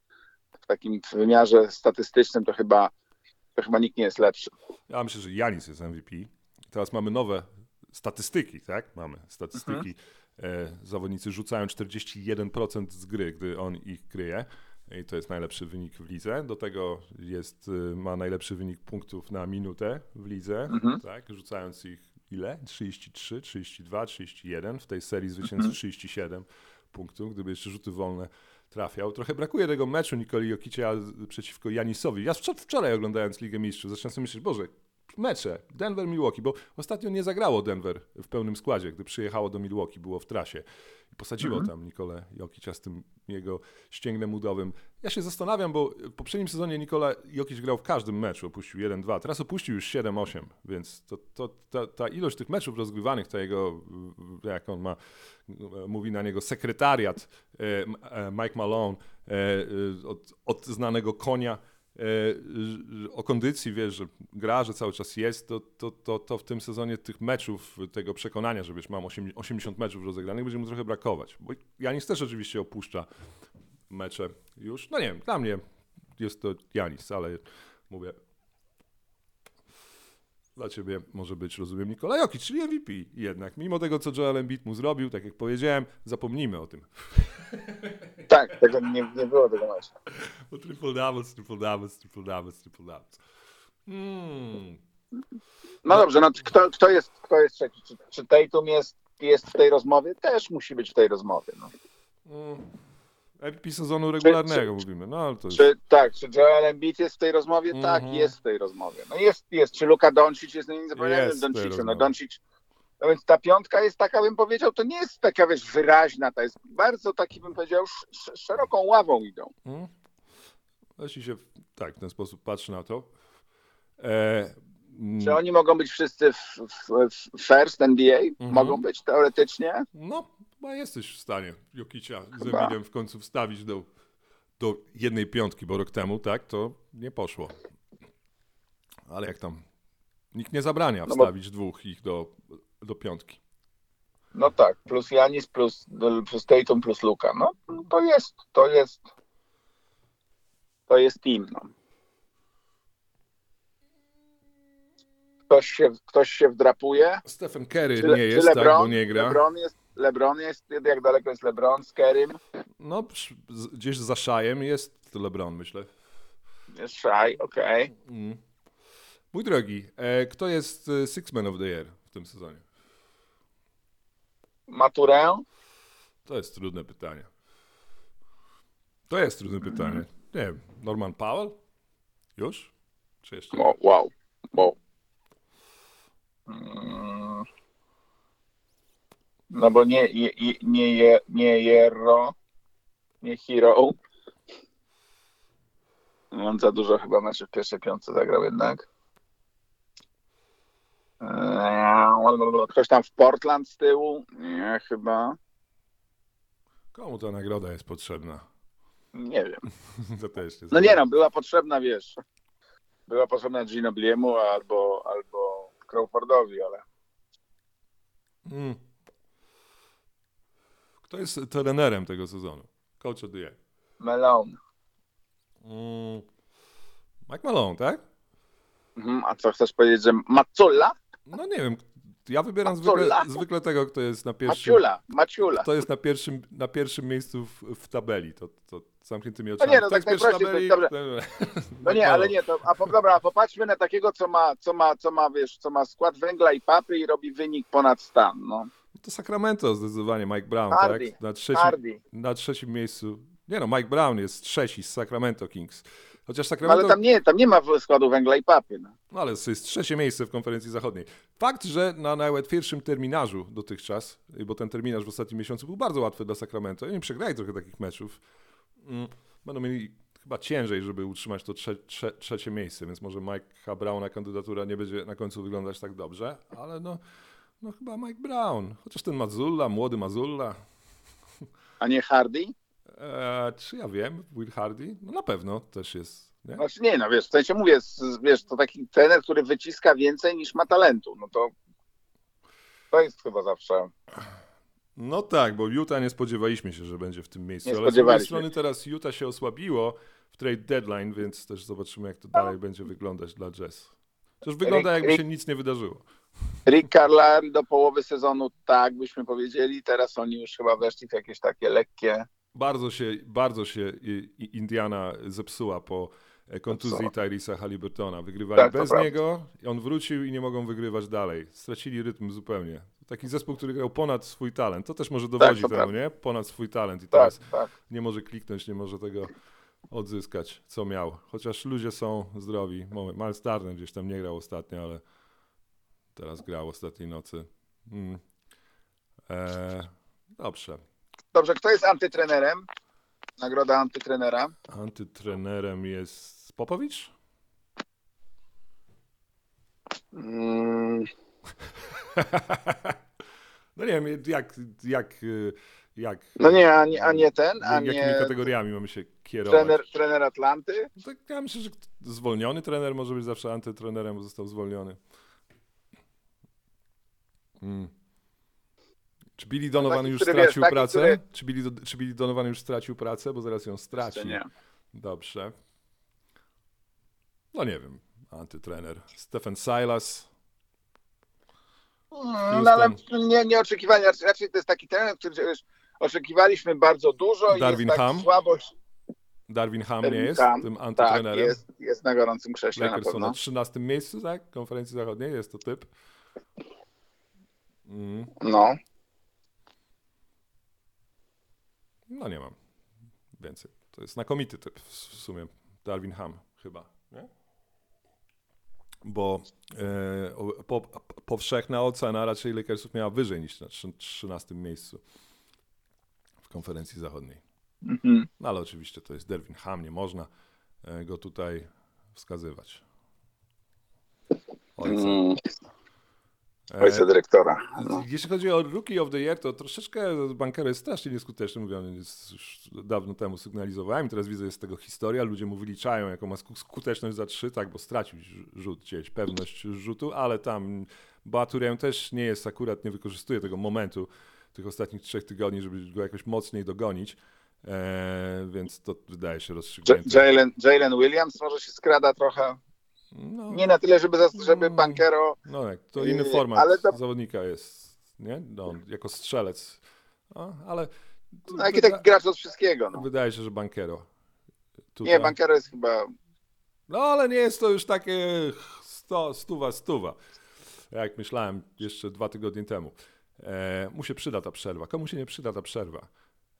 w takim wymiarze statystycznym, to chyba, to chyba nikt nie jest lepszy. Ja myślę, że Janis jest MVP. Teraz mamy nowe statystyki, tak? Mamy statystyki. E, zawodnicy rzucają 41% z gry, gdy on ich kryje. I to jest najlepszy wynik w lidze. Do tego jest, y, ma najlepszy wynik punktów na minutę w lidze, Mhm. tak? Rzucając ich ile? 33, 32, 31. W tej serii zwycięstw 37 punktów, gdyby jeszcze rzuty wolne trafiał. Trochę brakuje tego meczu Nikoli Jokicia przeciwko Janisowi. Ja wczor- wczoraj oglądając Ligę Mistrzów zacząłem sobie myśleć, Boże, mecze. Denver-Milwaukee, bo ostatnio nie zagrało Denver w pełnym składzie, gdy przyjechało do Milwaukee, było w trasie. I posadziło tam Nikolę Jokicia z tym jego ścięgnem udowym. Ja się zastanawiam, bo w poprzednim sezonie Nikola Jokic grał w każdym meczu, opuścił 1-2, teraz opuścił już 7-8, więc to, to, ta, ta ilość tych meczów rozgrywanych, ta jego, jak on ma, mówi na niego sekretariat e, e, Mike Malone e, e, od, od znanego konia, e, e, o kondycji, wiesz, że gra, że cały czas jest, to, to, to, to w tym sezonie tych meczów, tego przekonania, że wiesz, mam osiem- 80 meczów rozegranych, będzie mu trochę brakować. Bo Janis też oczywiście opuszcza mecze już. No nie wiem, dla mnie jest to Janis, ale mówię, dla ciebie może być, rozumiem, Nikola Jokic, czyli MVP jednak. Mimo tego, co Joel Embiid mu zrobił, tak jak powiedziałem, zapomnijmy o tym. Tak, tego nie, nie było tego meczu. O triple doubles, triple doubles, triple doubles, triple doubles. Mm. No dobrze, no kto, kto, jest, kto jest trzeci? Czy, czy Tatum jest, jest w tej rozmowie? Też musi być w tej rozmowie. No. Mm. MVP sezonu regularnego czy- mówimy, no ale to jest... Czy tak, czy Joel Embiid jest w tej rozmowie? Tak, Mhm. jest w tej rozmowie. No jest, jest. Czy Luka Doncic jest, nie zapomniałem Jest w tej Donciczu, no. Doncic. No więc ta piątka jest taka, bym powiedział, to nie jest taka, wiesz, wyraźna, to jest bardzo taki, bym powiedział, sz, sz, szeroką ławą idą. Mm. Jeśli się tak w ten sposób patrzy na to. E, mm, Czy oni mogą być wszyscy w, w, w first NBA? Mhm. Mogą być teoretycznie? No, chyba jesteś w stanie Jokicia z. Embiidem w końcu wstawić do, do jednej piątki, bo rok temu tak to nie poszło. Ale jak tam nikt nie zabrania No bo- wstawić dwóch ich do, do piątki. No tak, plus Janis, plus, plus Tatum, plus Luka. No to jest, to jest, to jest team. No. Ktoś się, ktoś się wdrapuje. Stephen Curry Czy, nie jest, tak, LeBron, bo nie gra. LeBron jest, LeBron jest, jak daleko jest LeBron z Kerrym? No, gdzieś za szajem jest LeBron, myślę. Jest Shai, okej. Mm. Mój drogi, e, kto jest e, Six Man of the Year w tym sezonie? Maturę? To jest trudne pytanie. To jest trudne pytanie. Nie wiem, Norman Powell? Już? Czy jeszcze? O, wow, wow. Mm. No bo nie, je, nie, je, nie Jero, nie Hero. On za dużo chyba meczy w pierwszej piątce zagrał jednak. Eee, Ktoś tam w Portland z tyłu? Nie, chyba. Komu ta nagroda jest potrzebna? Nie wiem. to też. No nie no, była potrzebna, wiesz. Była potrzebna Ginobliemu albo, albo Crawfordowi, ale Mm. Kto jest trenerem tego sezonu? Coach of the Year. Melon. Mm. Mike Malone, tak? Mhm, a co chcesz powiedzieć, że Macula? No nie wiem. Ja wybieram Macola? zwykle, zwykle tego, kto jest na pierwszym. Maciula, Maciula. Kto jest na pierwszym, na pierwszym miejscu w, w tabeli. To, to zamkniętymi No oczami. nie, no tak w najprościej, tabeli? No nie, ale nie, to, a po, dobra, a popatrzmy na takiego, co ma, co ma, co ma, wiesz, co ma skład węgla i papy i robi wynik ponad stan, no. To Sacramento zdecydowanie, Mike Brown, Hardy, tak? Na trzecim, Hardy. na trzecim miejscu Nie no, Mike Brown jest trzeci z Sacramento Kings. Chociaż No, Sacramento... ale tam nie, tam nie ma składu węgla i papy. No. No ale to jest trzecie miejsce w konferencji zachodniej. Fakt, że na nawet pierwszym terminarzu dotychczas, bo ten terminarz w ostatnim miesiącu był bardzo łatwy dla Sacramento oni przegrali trochę takich meczów, mm, będą mieli chyba ciężej, żeby utrzymać to trze trze trzecie miejsce, więc może Mike'a Browna kandydatura nie będzie na końcu wyglądać tak dobrze, ale no, no chyba Mike Brown. Chociaż ten Mazzulla, młody Mazzulla, A nie Hardy? e, czy ja wiem, Will Hardy? No na pewno też jest, nie? Znaczy nie, no wiesz, w sensie mówię, wiesz, to taki trener, który wyciska więcej niż ma talentu. No to to jest chyba zawsze. No tak, bo Utah nie spodziewaliśmy się, że będzie w tym miejscu, Nie ale z drugiej strony teraz Utah się osłabiło w trade deadline, więc też zobaczymy, jak to dalej będzie wyglądać dla Jazz. Też wygląda, jakby się nic nie wydarzyło. Rick Carlisle do połowy sezonu, tak byśmy powiedzieli. Teraz oni już chyba weszli w jakieś takie lekkie. Bardzo się, bardzo się Indiana zepsuła po kontuzji. Tyrisa Halliburtona. Wygrywali Tak, bez niego, on wrócił i nie mogą wygrywać dalej. Stracili rytm zupełnie. Taki zespół, który grał ponad swój talent. To też może dowodzi to temu, prawda. nie? Ponad swój talent. I Tak, teraz tak. nie może kliknąć, nie może tego odzyskać, co miał. Chociaż ludzie są zdrowi. Miles Turner gdzieś tam nie grał ostatnio, ale teraz grał ostatniej nocy. Mm. E, dobrze. Dobrze, kto jest antytrenerem? Nagroda antytrenera. Antytrenerem jest Popowicz? Mm, no nie wiem, jak, jak, jak, no nie, a nie, a nie ten, a jakimi nie kategoriami mamy się kierować. trener, trener Atlanty. No Tak, ja myślę, że zwolniony trener może być zawsze antytrenerem, bo został zwolniony. Mm. Czy Billy Donovan taki, już stracił wiesz, taki, pracę? który- Czy, Billy, czy Billy Donovan już stracił pracę? Bo zaraz ją straci. Nie? Dobrze. No nie wiem. Antytrener. Stephen Silas. Mm, No ale nie, nie oczekiwali, raczej- to jest taki trener, który wiesz, oczekiwaliśmy bardzo dużo Darwin i jest tak Ham? słabość. Darwin Ham Darwin nie jest Ham, tym Tak, antytrenerem. jest, jest na gorącym krześle na Lakers są pewno. na 13 miejscu, tak? Konferencji Zachodniej jest to typ. Mm. No, No nie mam więcej. To jest znakomity typ w sumie. Darwin Ham chyba, nie? Bo e, po, powszechna ocena raczej Lakersów miała wyżej niż na trzy- 13 miejscu w konferencji zachodniej. mhm. No ale oczywiście to jest Darwin Ham, nie można e, go tutaj wskazywać. Ojca. Mm, E, ojca dyrektora. No. Jeśli chodzi o Rookie of the Year, to troszeczkę Bankero jest strasznie nieskuteczny, mówię, on jest już dawno temu sygnalizowałem teraz widzę, jest z tego historia, ludzie mu wyliczają, jaką ma sku- skuteczność za trzy, tak, bo stracił rzut gdzieś, pewność rzutu, ale tam Baturem też nie jest, akurat nie wykorzystuje tego momentu tych ostatnich trzech tygodni, żeby go jakoś mocniej dogonić, e, więc to wydaje się rozstrzygnięte. Jalen Williams może się skrada trochę. No, Nie na tyle, żeby, żeby Bankero. no tak, to inny Yy, format ale to- zawodnika jest, nie? No, jako strzelec, no, ale... No, jaki taki gracz od wszystkiego. No. Wydaje się, że bankero. Tutaj. Nie, Bankero jest chyba. No ale nie jest to już takie sto, stuwa, stuwa, jak myślałem jeszcze dwa tygodnie temu. E, mu się przyda ta przerwa. Komu się nie przyda ta przerwa?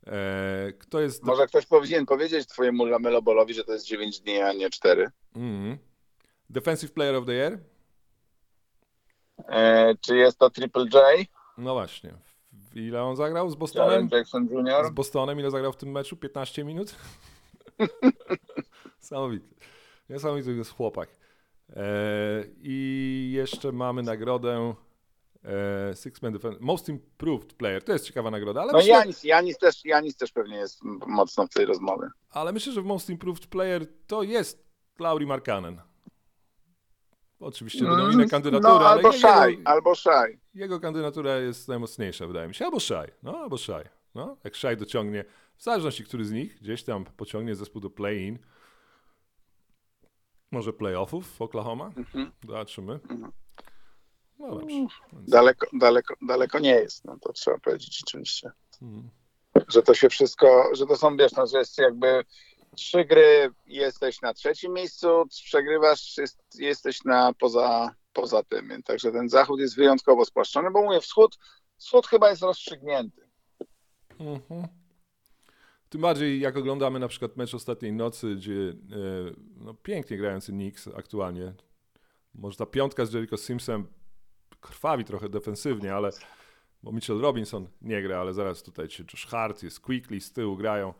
E, kto jest... Może ktoś powinien powiedzieć twojemu Lamelo że to jest 9 dni, a nie 4. Mm. Defensive Player of the Year? E, czy jest to Triple J? No właśnie. Ile on zagrał z Jaren Bostonem? Jackson Z Jr.? Bostonem ile zagrał w tym meczu? 15 minut? Niesamowity. Niesamowity jest chłopak. E, I jeszcze mamy nagrodę e, Six Man Defense. Most Improved Player. To jest ciekawa nagroda, ale, No myślę, Janis, Janis, też, Janis też pewnie jest mocno w tej rozmowie. ale myślę, że w Most Improved Player to jest Lauri Markkanen. Oczywiście Mm, inne kandydatury, no, ale albo jego, albo Shai. jego kandydatura jest najmocniejsza, wydaje mi się. Albo Shai. No, albo Shai. No, jak Shai dociągnie, w zależności który z nich, gdzieś tam pociągnie zespół do play-in, może playoffów w Oklahoma, Mhm. zobaczymy. Mhm. No dobrze. Daleko, daleko, daleko nie jest, no to trzeba powiedzieć rzeczywiście. mm, Że to się wszystko, że to są, wiesz, no, że jest jakby trzy gry jesteś na trzecim miejscu, przegrywasz, jest, jesteś na poza, poza tym. Także ten zachód jest wyjątkowo spłaszczony, bo mówię, wschód, wschód chyba jest rozstrzygnięty. mhm. Tym bardziej jak oglądamy na przykład mecz ostatniej nocy, gdzie e, no, pięknie grający Knicks aktualnie. Może ta piątka z Jericho Simsem krwawi trochę defensywnie, ale bo Mitchell Robinson nie gra, ale zaraz tutaj ci Josh Hart jest Quickly z tyłu grają.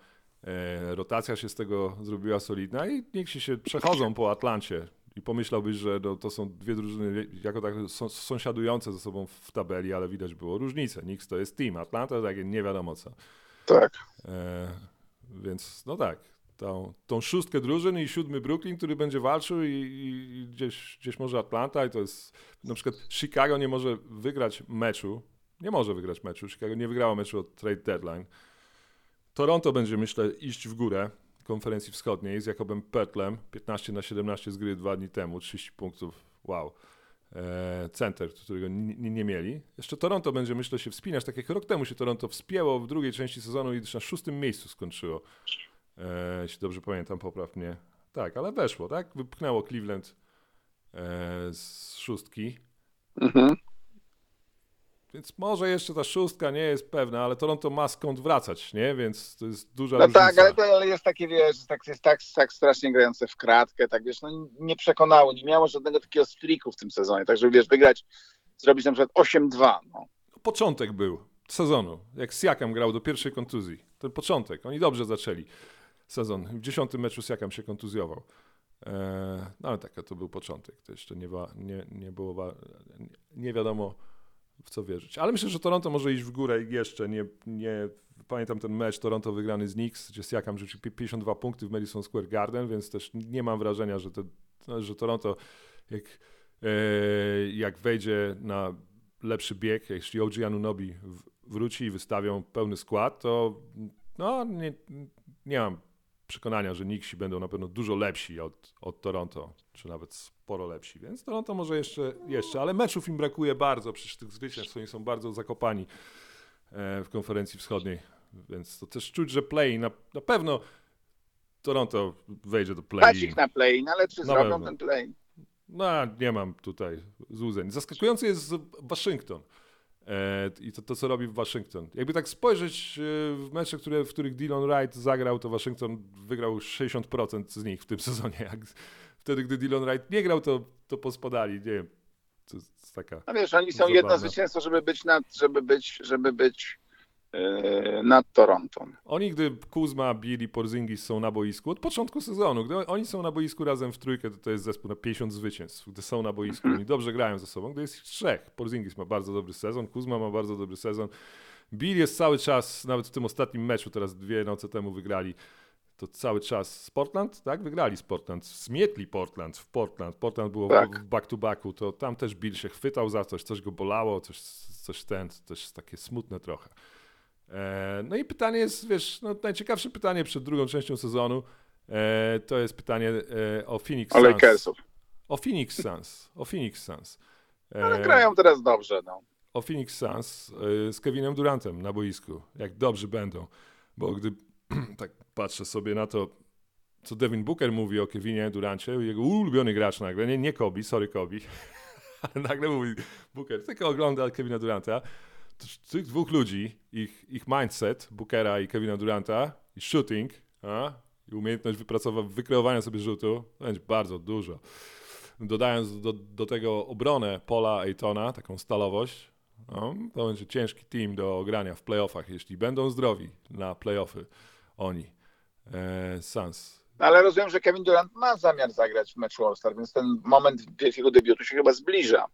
E, rotacja się z tego zrobiła solidna i niech się przechodzą po Atlancie. I pomyślałbyś, że no, to są dwie drużyny jako tak są, sąsiadujące ze sobą w tabeli, ale widać było różnicę. Knicks to jest team, Atlanta takie nie wiadomo co. Tak. E, więc no tak, tą, tą szóstkę drużyn i siódmy Brooklyn, który będzie walczył i, i, i gdzieś, gdzieś może Atlanta i to jest na przykład Chicago nie może wygrać meczu, nie może wygrać meczu, Chicago nie wygrało meczu od trade deadline. Toronto będzie myślę iść w górę konferencji wschodniej z Jakobem Pertlem, 15 na 17 z gry dwa dni temu, 30 punktów, wow. E, center, którego nie, nie mieli. Jeszcze Toronto będzie, myślę, się wspinać, tak jak rok temu się Toronto wspięło w drugiej części sezonu i na szóstym miejscu skończyło. E, jeśli dobrze pamiętam, popraw mnie. Tak, ale weszło, tak? Wypchnęło Cleveland e, z szóstki. Mhm. Więc może jeszcze ta szóstka nie jest pewna, ale Toronto ma skąd wracać, nie? Więc to jest duża No różnica. tak, ale, to, ale jest takie, wiesz, tak, jest tak, tak strasznie grające w kratkę, tak wiesz, no nie przekonało, nie miało żadnego takiego streaku w tym sezonie, także wiesz, wygrać, zrobić na przykład 8-2, no. Początek był sezonu, jak Siakam grał do pierwszej kontuzji. Ten początek, oni dobrze zaczęli sezon. W dziesiątym meczu Siakam się kontuzjował. Eee, no ale tak, to był początek. To jeszcze nie, nie, nie było, nie wiadomo w co wierzyć. Ale myślę, że Toronto może iść w górę i jeszcze. Nie, nie pamiętam ten mecz Toronto wygrany z Knicks, gdzie Siakam rzucił pi- 52 punkty w Madison Square Garden, więc też nie mam wrażenia, że, to, że Toronto jak, e, jak wejdzie na lepszy bieg, jeśli OG Anunobi wróci i wystawią pełny skład, to no, nie, nie mam przekonania, że Knicksi będą na pewno dużo lepsi od, od Toronto, czy nawet sporo lepsi, więc Toronto może jeszcze, jeszcze, ale meczów im brakuje bardzo, przecież tych zwycięstw oni są bardzo zakopani e, w konferencji wschodniej, więc to też czuć, że play na, na pewno Toronto wejdzie do play. Ich na play, no ale czy Na zrobią pewno. ten play? No, nie mam tutaj złudzeń. Zaskakujący jest Waszyngton. E, I to, to, co robi Waszyngton. Jakby tak spojrzeć e, w mecze, które, w których Dylan Wright zagrał, to Waszyngton wygrał 60% z nich w tym sezonie. Jak wtedy, gdy Dylan Wright nie grał, to, to pospadali. Nie wiem. To jest taka... No wiesz, oni są jedno zwycięstwo, żeby być nad, żeby być, żeby być yy, nad Toronto. Oni, gdy Kuzma, Billy, Porzingis są na boisku, od początku sezonu, gdy oni są na boisku razem w trójkę, to to jest zespół na 50 zwycięstw. Gdy są na boisku, oni dobrze grają ze sobą. Gdy jest ich trzech, Porzingis ma bardzo dobry sezon, Kuzma ma bardzo dobry sezon. Bill jest cały czas, nawet w tym ostatnim meczu, teraz dwie noce temu wygrali, to cały czas z Portland, tak? Wygrali z Portland, zmietli Portland w Portland. Portland było Tak. w back-to-backu, to tam też Bill się chwytał za coś, coś go bolało, coś, coś ten, coś takie smutne trochę. E, No i pytanie jest, wiesz, no najciekawsze pytanie przed drugą częścią sezonu e, to jest pytanie e, o Phoenix O Suns. Lakersów. O Phoenix Suns. O Phoenix Suns. E, Ale grają teraz dobrze, no. o Phoenix Suns e, z Kevinem Durantem na boisku. Jak dobrzy będą. Bo gdy tak patrzę sobie na to, co Devin Booker mówi o Kevinie Durancie, jego ulubiony gracz nagle, nie, nie Kobe, sorry Kobe, ale nagle mówi Booker, tylko ogląda Kevina Duranta. Tych dwóch ludzi, ich, ich mindset, Bookera i Kevina Duranta, i shooting, a, i umiejętność wypracowania, wykreowania sobie rzutu, to będzie bardzo dużo. Dodając do, do tego obronę Paula Aytona, taką stalowość, no, to będzie ciężki team do grania w playoffach, jeśli będą zdrowi na playoffy oni. E, Suns. Ale rozumiem, że Kevin Durant ma zamiar zagrać w meczu All-Star, więc ten moment wielkiego debiutu się chyba zbliża.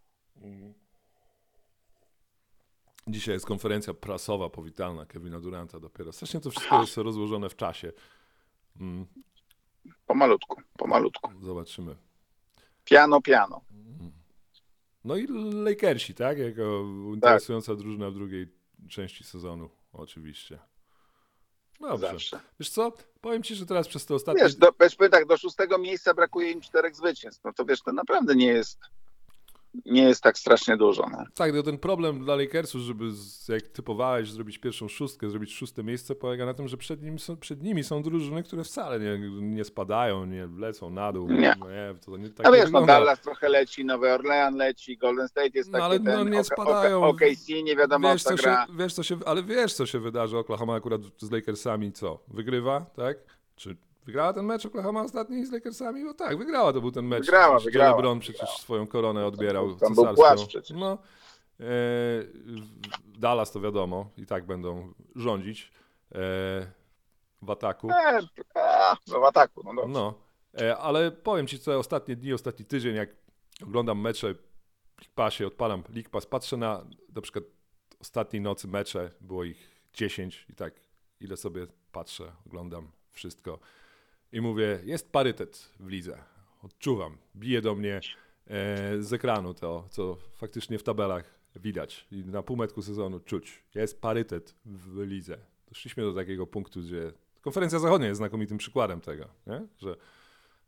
Dzisiaj jest konferencja prasowa powitalna Kevina Duranta dopiero. Strasznie to wszystko jest rozłożone w czasie. Mm, Pomalutku, pomalutku. zobaczymy. Piano, piano. No i Lakersi, tak? Jako interesująca drużyna w drugiej części sezonu, oczywiście. Dobrze. Zawsze. Wiesz co? Powiem ci, że teraz przez te ostatnie... Wiesz, do, tak, do szóstego miejsca brakuje im czterech zwycięstw. No to wiesz, to naprawdę nie jest nie jest tak strasznie dużo. No. Tak, to ten problem dla Lakersów, żeby jak typowałeś zrobić pierwszą szóstkę, zrobić szóste miejsce, polega na tym, że przed, nim są, przed nimi są drużyny, które wcale nie, nie spadają, nie lecą na dół. Nie. No nie to nie tak nie wiesz, no. Dallas trochę leci, Nowy Orlean leci, Golden State jest No, ale no, ten, nie OK- spadają. OK- OKC, nie wiadomo wiesz, co się, wiesz, co się, ale wiesz, co się wydarzy. Oklahoma akurat z Lakersami co? Wygrywa, tak? Czy wygrała ten mecz Oklahoma ostatni z Lakersami? No tak, wygrała, to był ten mecz. Wygrała, gdzie wygrała, LeBron przecież swoją koronę odbierał Tam był cesarską. płacz przecież. No, e, Dallas to wiadomo, i tak będą rządzić e, w ataku. E, a, no w ataku, no dobrze. No, e, ale powiem ci co, ostatnie dni, ostatni tydzień, jak oglądam mecze w Passie, odpalam League Pass, patrzę na na przykład ostatniej nocy mecze, było ich 10 i tak ile sobie patrzę, oglądam wszystko i mówię, jest parytet w lidze. Odczuwam, bije do mnie e, z ekranu to, co faktycznie w tabelach widać i na półmetku sezonu czuć. Jest parytet w lidze. Doszliśmy do takiego punktu, gdzie konferencja zachodnia jest znakomitym przykładem tego, nie? że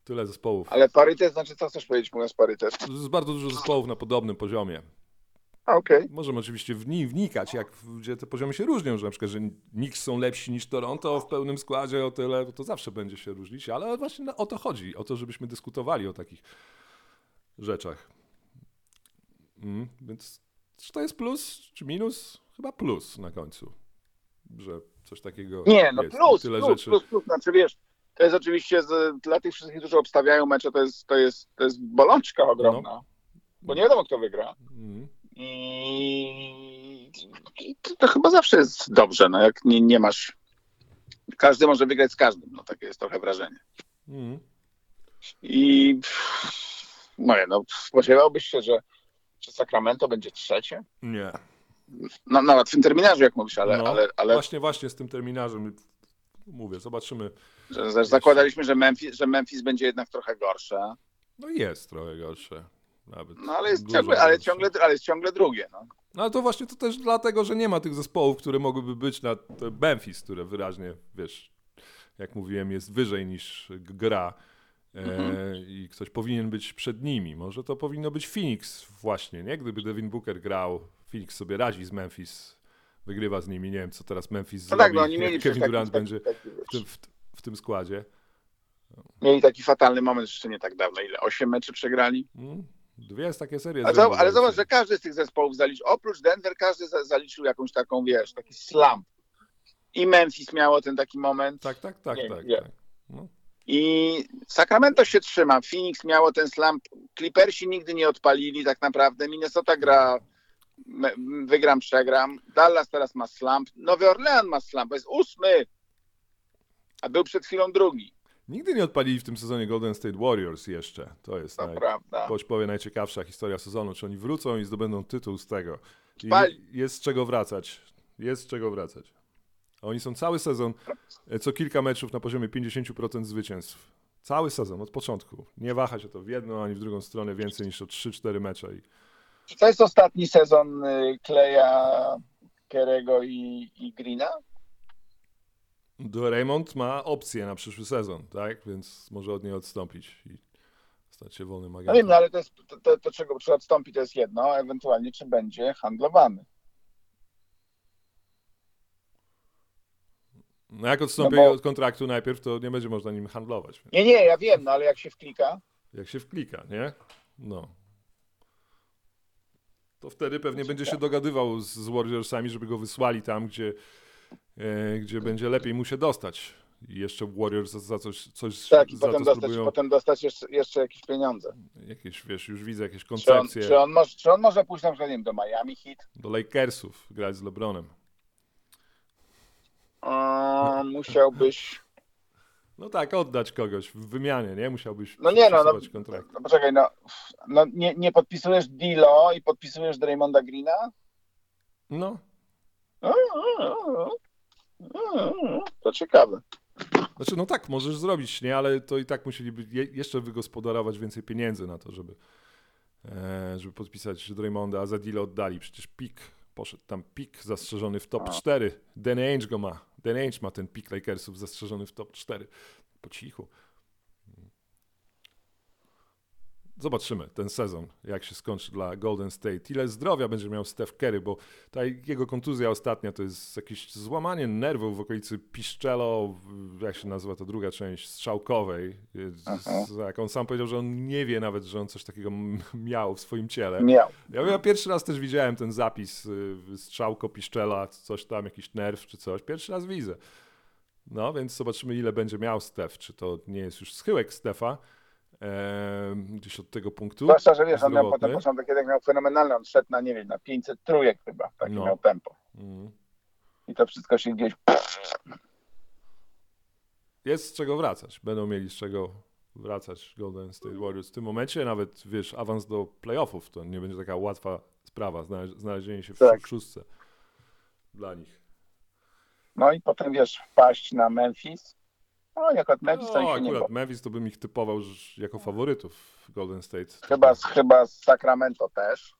tyle zespołów. Ale parytet znaczy, co chcesz powiedzieć mówiąc parytet? Jest bardzo dużo zespołów na podobnym poziomie. A, Okej. Możemy oczywiście w nich wnikać, jak, gdzie te poziomy się różnią, że na przykład, że Knicks są lepsi niż Toronto w pełnym składzie o tyle, to zawsze będzie się różnić, ale właśnie o to chodzi, o to, żebyśmy dyskutowali o takich rzeczach. Mm, więc czy to jest plus, czy minus? Chyba plus na końcu, że coś takiego Nie, no jest. plus, Tyle plus, rzeczy. plus, plus, znaczy wiesz, to jest oczywiście z, dla tych wszystkich, którzy obstawiają mecze, to jest, to jest, to jest bolączka ogromna, bo nie wiadomo kto wygra. Mm. I, i to, to chyba zawsze jest dobrze, no jak nie, nie masz, każdy może wygrać z każdym, no takie jest trochę wrażenie. Mm. I no, no spodziewałbyś się, że, że Sacramento będzie trzecie? Nie. No, na łatwym terminarzu, jak mówisz, ale, No, ale, ale Właśnie, właśnie z tym terminarzem mówię, zobaczymy. że, że zakładaliśmy, że Memphis, że Memphis będzie jednak trochę gorsze. No jest trochę gorsze. Nawet No ale jest ciągle, ale ciągle, ale jest ciągle drugie. No. No ale to właśnie to też dlatego, że nie ma tych zespołów, które mogłyby być na Memphis, które wyraźnie, wiesz, jak mówiłem, jest wyżej niż gra e, Mhm. i ktoś powinien być przed nimi. Może to powinno być Phoenix właśnie, nie? Gdyby Devin Booker grał, Phoenix sobie radzi z Memphis, wygrywa z nimi, nie wiem co teraz Memphis No zrobi, tak, no mieli Kevin Durant taki, będzie taki, w tym, w, w tym składzie. mieli taki fatalny moment jeszcze nie tak dawno. Ile? Osiem meczy przegrali? Mm, Dwie jest takie serie. Ale, ale zobacz, że każdy z tych zespołów zaliczył, oprócz Denver, każdy za, zaliczył jakąś taką, wiesz, taki slump. I Memphis miało ten taki moment. Tak, tak, tak, Nie, tak. nie. tak. No. I Sacramento się trzyma, Phoenix miało ten slump, Clippersi nigdy nie odpalili tak naprawdę, Minnesota gra, wygram, przegram, Dallas teraz ma slump, Nowy Orlean ma slump, jest ósmy, a był przed chwilą drugi, Nigdy nie odpalili w tym sezonie Golden State Warriors jeszcze. To jest to naj... prawda. Ktoś powie najciekawsza historia sezonu, czy oni wrócą i zdobędą tytuł z tego. I jest z czego wracać. Jest z czego wracać. A oni są cały sezon, e, co kilka meczów na poziomie 50% zwycięstw. Cały sezon, od początku. Nie waha się to w jedną ani w drugą stronę więcej niż o 3-4 mecze. I Czy to jest ostatni sezon y, Kleja, Kerego i, i Greena? Do Raymond ma opcję na przyszły sezon, tak? Więc może od niej odstąpić i stać się wolnym No agentem. wiem, no ale to, jest, to, to, to czego czy odstąpi to jest jedno, a ewentualnie czy będzie handlowany. No jak odstąpi No bo- od kontraktu najpierw, to nie będzie można nim handlować. Nie, nie, ja wiem, no ale jak się wklika, Jak się wklika, nie? No. To wtedy pewnie będzie się dogadywał z, z Warriorsami, żeby go wysłali tam, gdzie, gdzie będzie lepiej mu się dostać. I jeszcze Warriors za, za coś, coś tak, i za potem dostać, spróbują potem dostać jeszcze, jeszcze jakieś pieniądze. jakieś, wiesz, już widzę jakieś Czy on, koncepcje czy, on może, czy on może pójść na przykład nie wiem, do Miami Heat? do Lakersów, grać z LeBronem. Musiałbyś. No tak, oddać kogoś w wymianie, nie? Musiałbyś No nie, no, no, kontrakt. no poczekaj, no, no nie, nie podpisujesz Dilo i podpisujesz Draymonda Greena? No, To ciekawe. Znaczy, no tak, możesz zrobić, nie, ale to i tak musieliby je, jeszcze wygospodarować więcej pieniędzy na to, żeby, e, żeby podpisać Draymonda, a za deal oddali. Przecież pik poszedł tam pik zastrzeżony w top 4. Dan Ainge go ma. Dan Ainge ma ten pik Lakersów zastrzeżony w top 4. Po cichu. Zobaczymy ten sezon, jak się skończy dla Golden State. Ile zdrowia będzie miał Steph Curry, bo ta jego kontuzja ostatnia to jest jakieś złamanie nerwów w okolicy piszczelo, jak się nazywa ta druga część, strzałkowej. Aha. Jak on sam powiedział, że on nie wie nawet, że on coś takiego miał w swoim ciele. Miał. Ja, ja pierwszy raz też widziałem ten zapis y, strzałko piszczela, coś tam, jakiś nerw czy coś. Pierwszy raz widzę. No, więc zobaczymy, ile będzie miał Stef. Czy to nie jest już schyłek Stefa em, gdzieś od tego punktu. Zwłaszcza, że wiesz, on miał potem początek jednak miał fenomenalny, on szedł na, nie wiem, na 500 trójek chyba, takie No. miał tempo. Mm. I to wszystko się gdzieś... Jest z czego wracać. Będą mieli z czego wracać Golden State Warriors. W tym momencie nawet, wiesz, awans do playoffów to nie będzie taka łatwa sprawa, znalezienie się w, Tak. w szóstce dla nich. No i potem, wiesz, wpaść na Memphis. No, jak od Memphis No, akurat bo. Memphis to bym ich typował jako faworytów w Golden State. Chyba, z- chyba z Sacramento też.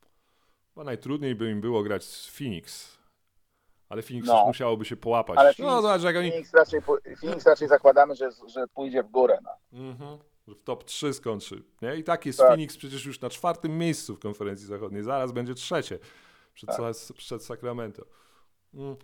Chyba najtrudniej by im było grać z Phoenix. Ale Phoenix No. już musiałoby się połapać. Ale no, Phoenix- zobacz, jak oni Phoenix raczej, Phoenix raczej zakładamy, że, że pójdzie w górę. No. mhm, że w top 3 skończy. Nie? I tak jest Tak. Phoenix przecież już na czwartym miejscu w konferencji zachodniej. Zaraz będzie trzecie przed, Tak. Przed Sacramento. Mm.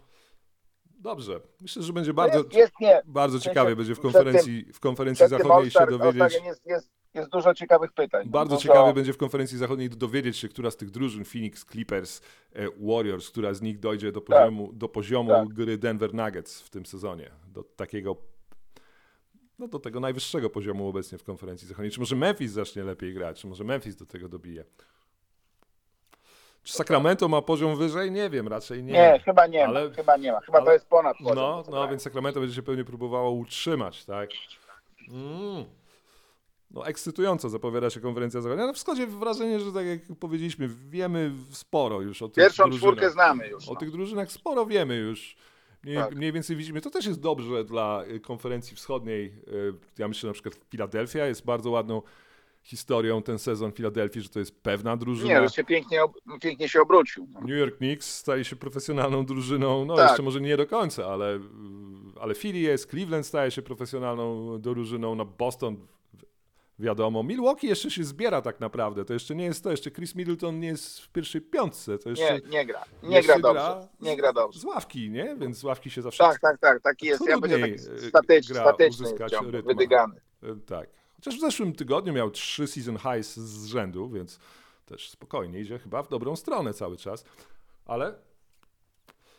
Dobrze. Myślę, że będzie No bardzo, jest, jest, nie. bardzo ciekawie będzie w tym- konferencji, w konferencji zachodniej się dowiedzieć. Jest, jest, jest dużo ciekawych pytań. No, Bardzo dużo- ciekawe będzie w konferencji zachodniej dowiedzieć się, która z tych drużyn, Phoenix, Clippers, e, Warriors, która z nich dojdzie do poziomu, do poziomu Tak. gry Denver Nuggets w tym sezonie. Do takiego, no do tego najwyższego poziomu obecnie w konferencji zachodniej. Czy może Memphis zacznie lepiej grać? Czy może Memphis do tego dobije? Czy Sacramento ma poziom wyżej? Nie wiem, raczej nie. Nie, chyba nie Ale- ma. Chyba nie ma. Chyba ale- to jest ponad poziom. No, no więc Sacramento będzie się pewnie próbowało utrzymać, tak? Mm. No, ekscytująco zapowiada się konferencja zachodnia. Na wschodzie wrażenie, że tak jak powiedzieliśmy, wiemy sporo już o tych Pierwszą drużynach. czwórkę znamy już. O No. tych drużynach sporo wiemy już. Mniej, Tak. mniej więcej widzimy. To też jest dobrze dla y, konferencji wschodniej. Y, Ja myślę na przykład Filadelfia jest bardzo ładną historią ten sezon Filadelfii, że to jest pewna drużyna. Nie, że się pięknie, pięknie się obrócił. No. New York Knicks staje się profesjonalną drużyną, no Tak. jeszcze może nie do końca, ale, ale Philly jest, Cleveland staje się profesjonalną drużyną, no Boston wi- wiadomo, Milwaukee jeszcze się zbiera tak naprawdę, to jeszcze nie jest to, jeszcze Chris Middleton nie jest w pierwszej piątce, to jeszcze, Nie, nie gra. Nie gra dobrze. Nie gra dobrze. z ławki, nie? Więc z ławki się zawsze Tak, tak, tak. Taki jest. Ja będzie taki y, statyczny, gra statyczny uzyskać rytm. wydygany. E, Tak. Chociaż w zeszłym tygodniu miał trzy season highs z rzędu, więc też spokojnie idzie chyba w dobrą stronę cały czas. Ale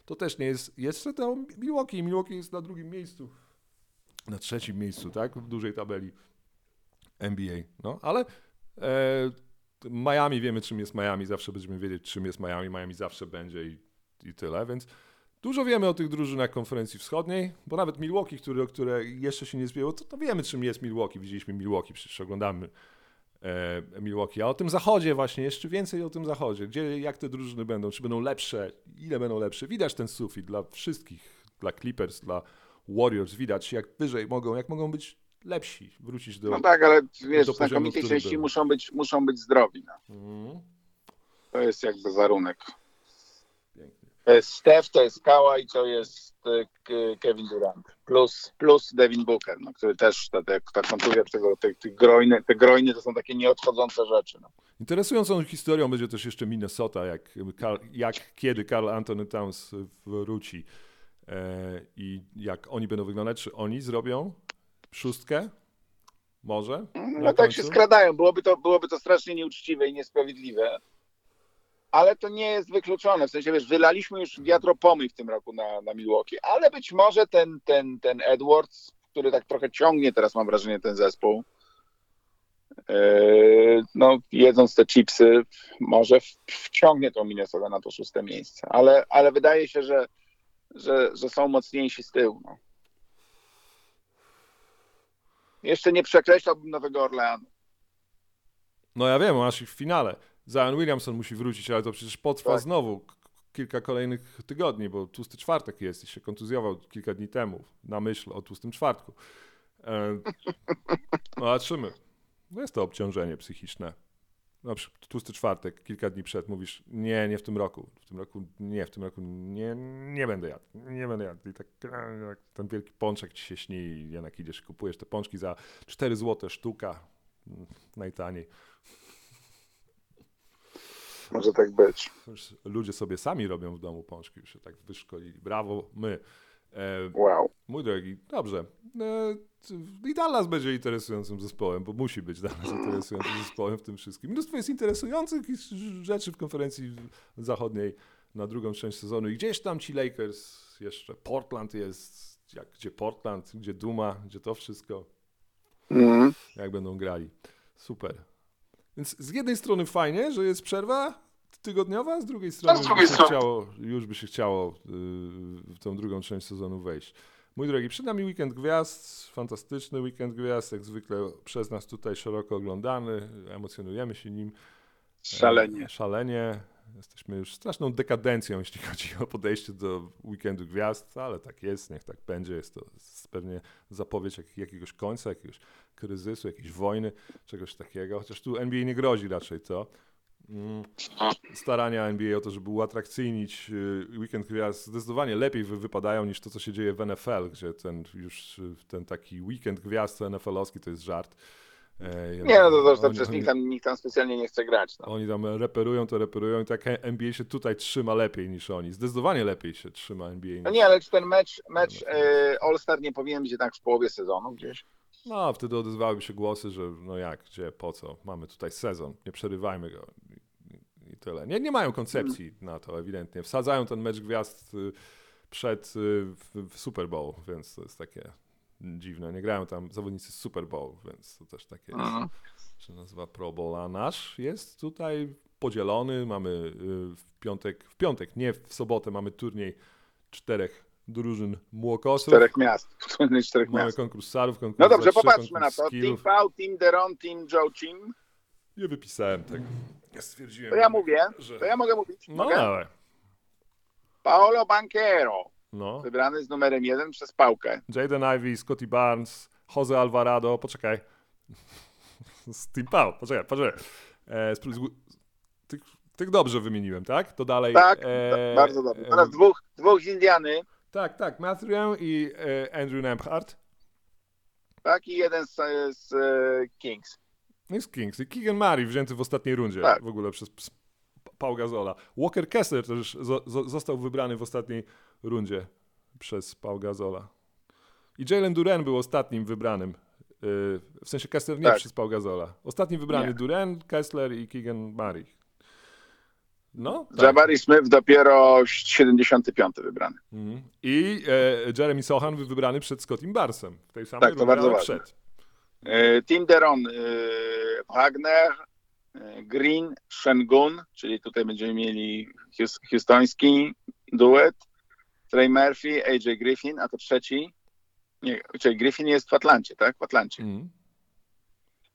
to też nie jest. Jeszcze to Milwaukee. Milwaukee jest na drugim miejscu. Na trzecim miejscu, tak? W dużej tabeli NBA. No, ale e, Miami wiemy, czym jest Miami. Zawsze będziemy wiedzieć, czym jest Miami. Miami zawsze będzie i, i tyle, więc Dużo wiemy o tych drużynach konferencji wschodniej, bo nawet Milwaukee, które, które jeszcze się nie zbiło, to, to wiemy, czym jest Milwaukee. Widzieliśmy Milwaukee, przecież oglądamy e, Milwaukee. A o tym zachodzie właśnie, jeszcze więcej o tym zachodzie. Gdzie, jak te drużyny będą, czy będą lepsze, ile będą lepsze. Widać ten sufit dla wszystkich, dla Clippers, dla Warriors. Widać, jak wyżej mogą, jak mogą być lepsi, wrócić do... No tak, ale wiesz, do w znakomitej części był. muszą być, muszą być zdrowi. No. Mm, To jest jakby warunek. To jest Steph, to jest Kawhi, to jest e, Kevin Durant. Plus, plus Devin Booker, no, który też, ta, ta, ta kontuzja tego, tych, tych grojny, te grojny to są takie nieodchodzące rzeczy. No. Interesującą historią będzie też jeszcze Minnesota, jak, Karl, jak kiedy Carl Anthony Towns wróci e, i jak oni będą wyglądać. Czy oni zrobią szóstkę? Może? No tak się skradają. Byłoby to, byłoby to strasznie nieuczciwe i niesprawiedliwe. Ale to nie jest wykluczone. W sensie, wiesz, wylaliśmy już wiatropomyj w tym roku na, na Milwaukee, ale być może ten, ten, ten Edwards, który tak trochę ciągnie teraz, mam wrażenie, ten zespół, yy, no jedząc te chipsy, może wciągnie tą Minnesota na to szóste miejsce. Ale, ale wydaje się, że, że, że są mocniejsi z tyłu. No. Jeszcze nie przekreślałbym Nowego Orleanu. No ja wiem, aż i w finale. Zion Williamson musi wrócić, ale to przecież potrwa Tak. znowu kilka kolejnych tygodni, bo tłusty czwartek jest i się kontuzjował kilka dni temu na myśl o tłustym czwartku. E, no zobaczymy. No jest to obciążenie psychiczne. No, tłusty czwartek, kilka dni przed mówisz, nie, nie w tym roku, w tym roku, nie, w tym roku nie, nie będę jadł, nie będę jadł. I tak ten wielki pączek ci się śni i jednak idziesz, kupujesz te pączki za 4 zł sztuka, mm, najtaniej. Może tak być. Ludzie sobie sami robią w domu pączki, już się tak wyszkolili. Brawo, my. E, Wow. mój drogi, dobrze. E, I Dallas będzie interesującym zespołem, bo musi być Dallas interesującym zespołem w tym wszystkim. Mnóstwo jest interesujących rzeczy w konferencji zachodniej na drugą część sezonu. I gdzieś tam ci Lakers jeszcze. Portland jest, jak, gdzie Portland, gdzie Duma, gdzie to wszystko, Mhm. jak będą grali. Super. Więc z jednej strony fajnie, że jest przerwa tygodniowa, z drugiej strony, z drugiej by strony- chciało, już by się chciało yy, w tą drugą część sezonu wejść. Mój drogi, przed nami weekend gwiazd, fantastyczny weekend gwiazd, jak zwykle przez nas tutaj szeroko oglądany, emocjonujemy się nim. Szalenie. Szalenie. Jesteśmy już straszną dekadencją, jeśli chodzi o podejście do weekendu gwiazd, ale tak jest, niech tak będzie. Jest to pewnie zapowiedź jak, jakiegoś końca, jakiegoś kryzysu, jakiejś wojny, czegoś takiego. Chociaż tu NBA nie grozi raczej, co? Mm, Starania NBA o to, żeby uatrakcyjnić y, weekend gwiazd zdecydowanie lepiej wy- wypadają niż to, co się dzieje w NFL, gdzie ten już ten taki weekend gwiazd NFL-owski to jest żart. E, Nie, no to, oni- przecież nikt tam, nikt tam specjalnie nie chce grać. No. oni tam reperują, to reperują i tak NBA się tutaj trzyma lepiej niż oni. Zdecydowanie lepiej się trzyma NBA. no Niż... nie, ale czy ten mecz, mecz e, All-Star nie powinien być jednak w połowie sezonu gdzieś? No, a wtedy odezwałyby się głosy, że no jak, gdzie, po co? Mamy tutaj sezon, nie przerywajmy go. I, tyle. Nie, nie mają koncepcji na to ewidentnie. Wsadzają ten mecz gwiazd y, przed y, w, w Super Bowl, więc to jest takie dziwne. Nie grają tam zawodnicy z Super Bowl, więc to też takie jest. Mhm. się nazywa Pro Bowl, a nasz jest tutaj podzielony. Mamy y, w piątek, w piątek, nie w sobotę, mamy turniej czterech drużyn młokosów. Czterech miast. Czterech, Mamy miast. konkurs sarów, konkurs No dobrze, popatrzmy na to. Team skillów. Pau, Team Deron, Team Joe Chim. Nie wypisałem tego. Ja stwierdziłem, To ja mówię, że... to ja mogę mówić. No Mogę? ale, Paolo Banquero, no. wybrany z numerem jeden przez Pałkę. Jaden Ivey, Scotty Barnes, Jose Alvarado, poczekaj. Z Team Pau, poczekaj, poczekaj. E, tych, tych dobrze wymieniłem, tak? To dalej... Tak, e, bardzo dobrze. e, Teraz dwóch, dwóch z Indiany, Tak, tak, Matthew i e, Andrew Nemhart. tak, i jeden z, z e, Kings. No jest Kings. I Keegan Murray wzięty w ostatniej rundzie Tak. w ogóle przez Paul Gazola. Walker Kessler też zo, zo, został wybrany w ostatniej rundzie przez Paul Gazola. I Jalen Duren był ostatnim wybranym. Yy, w sensie Kessler nie Tak. przez Paul Gazola. Ostatni wybrany Nie. Duren, Kessler i Keegan Murray. No, tak. Jabari Smith dopiero 75 wybrany. Mhm. I e, Jeremy Sohan wy- wybrany przed Scottim Barsem. W tej samej Tak, to bardzo ważne. przed. E, e, Wagner, e, Green, Shengun, czyli tutaj będziemy mieli Houstoński duet, Trey Murphy, AJ Griffin, a to trzeci. Nie, czyli Griffin jest w Atlancie, tak? W Atlancie.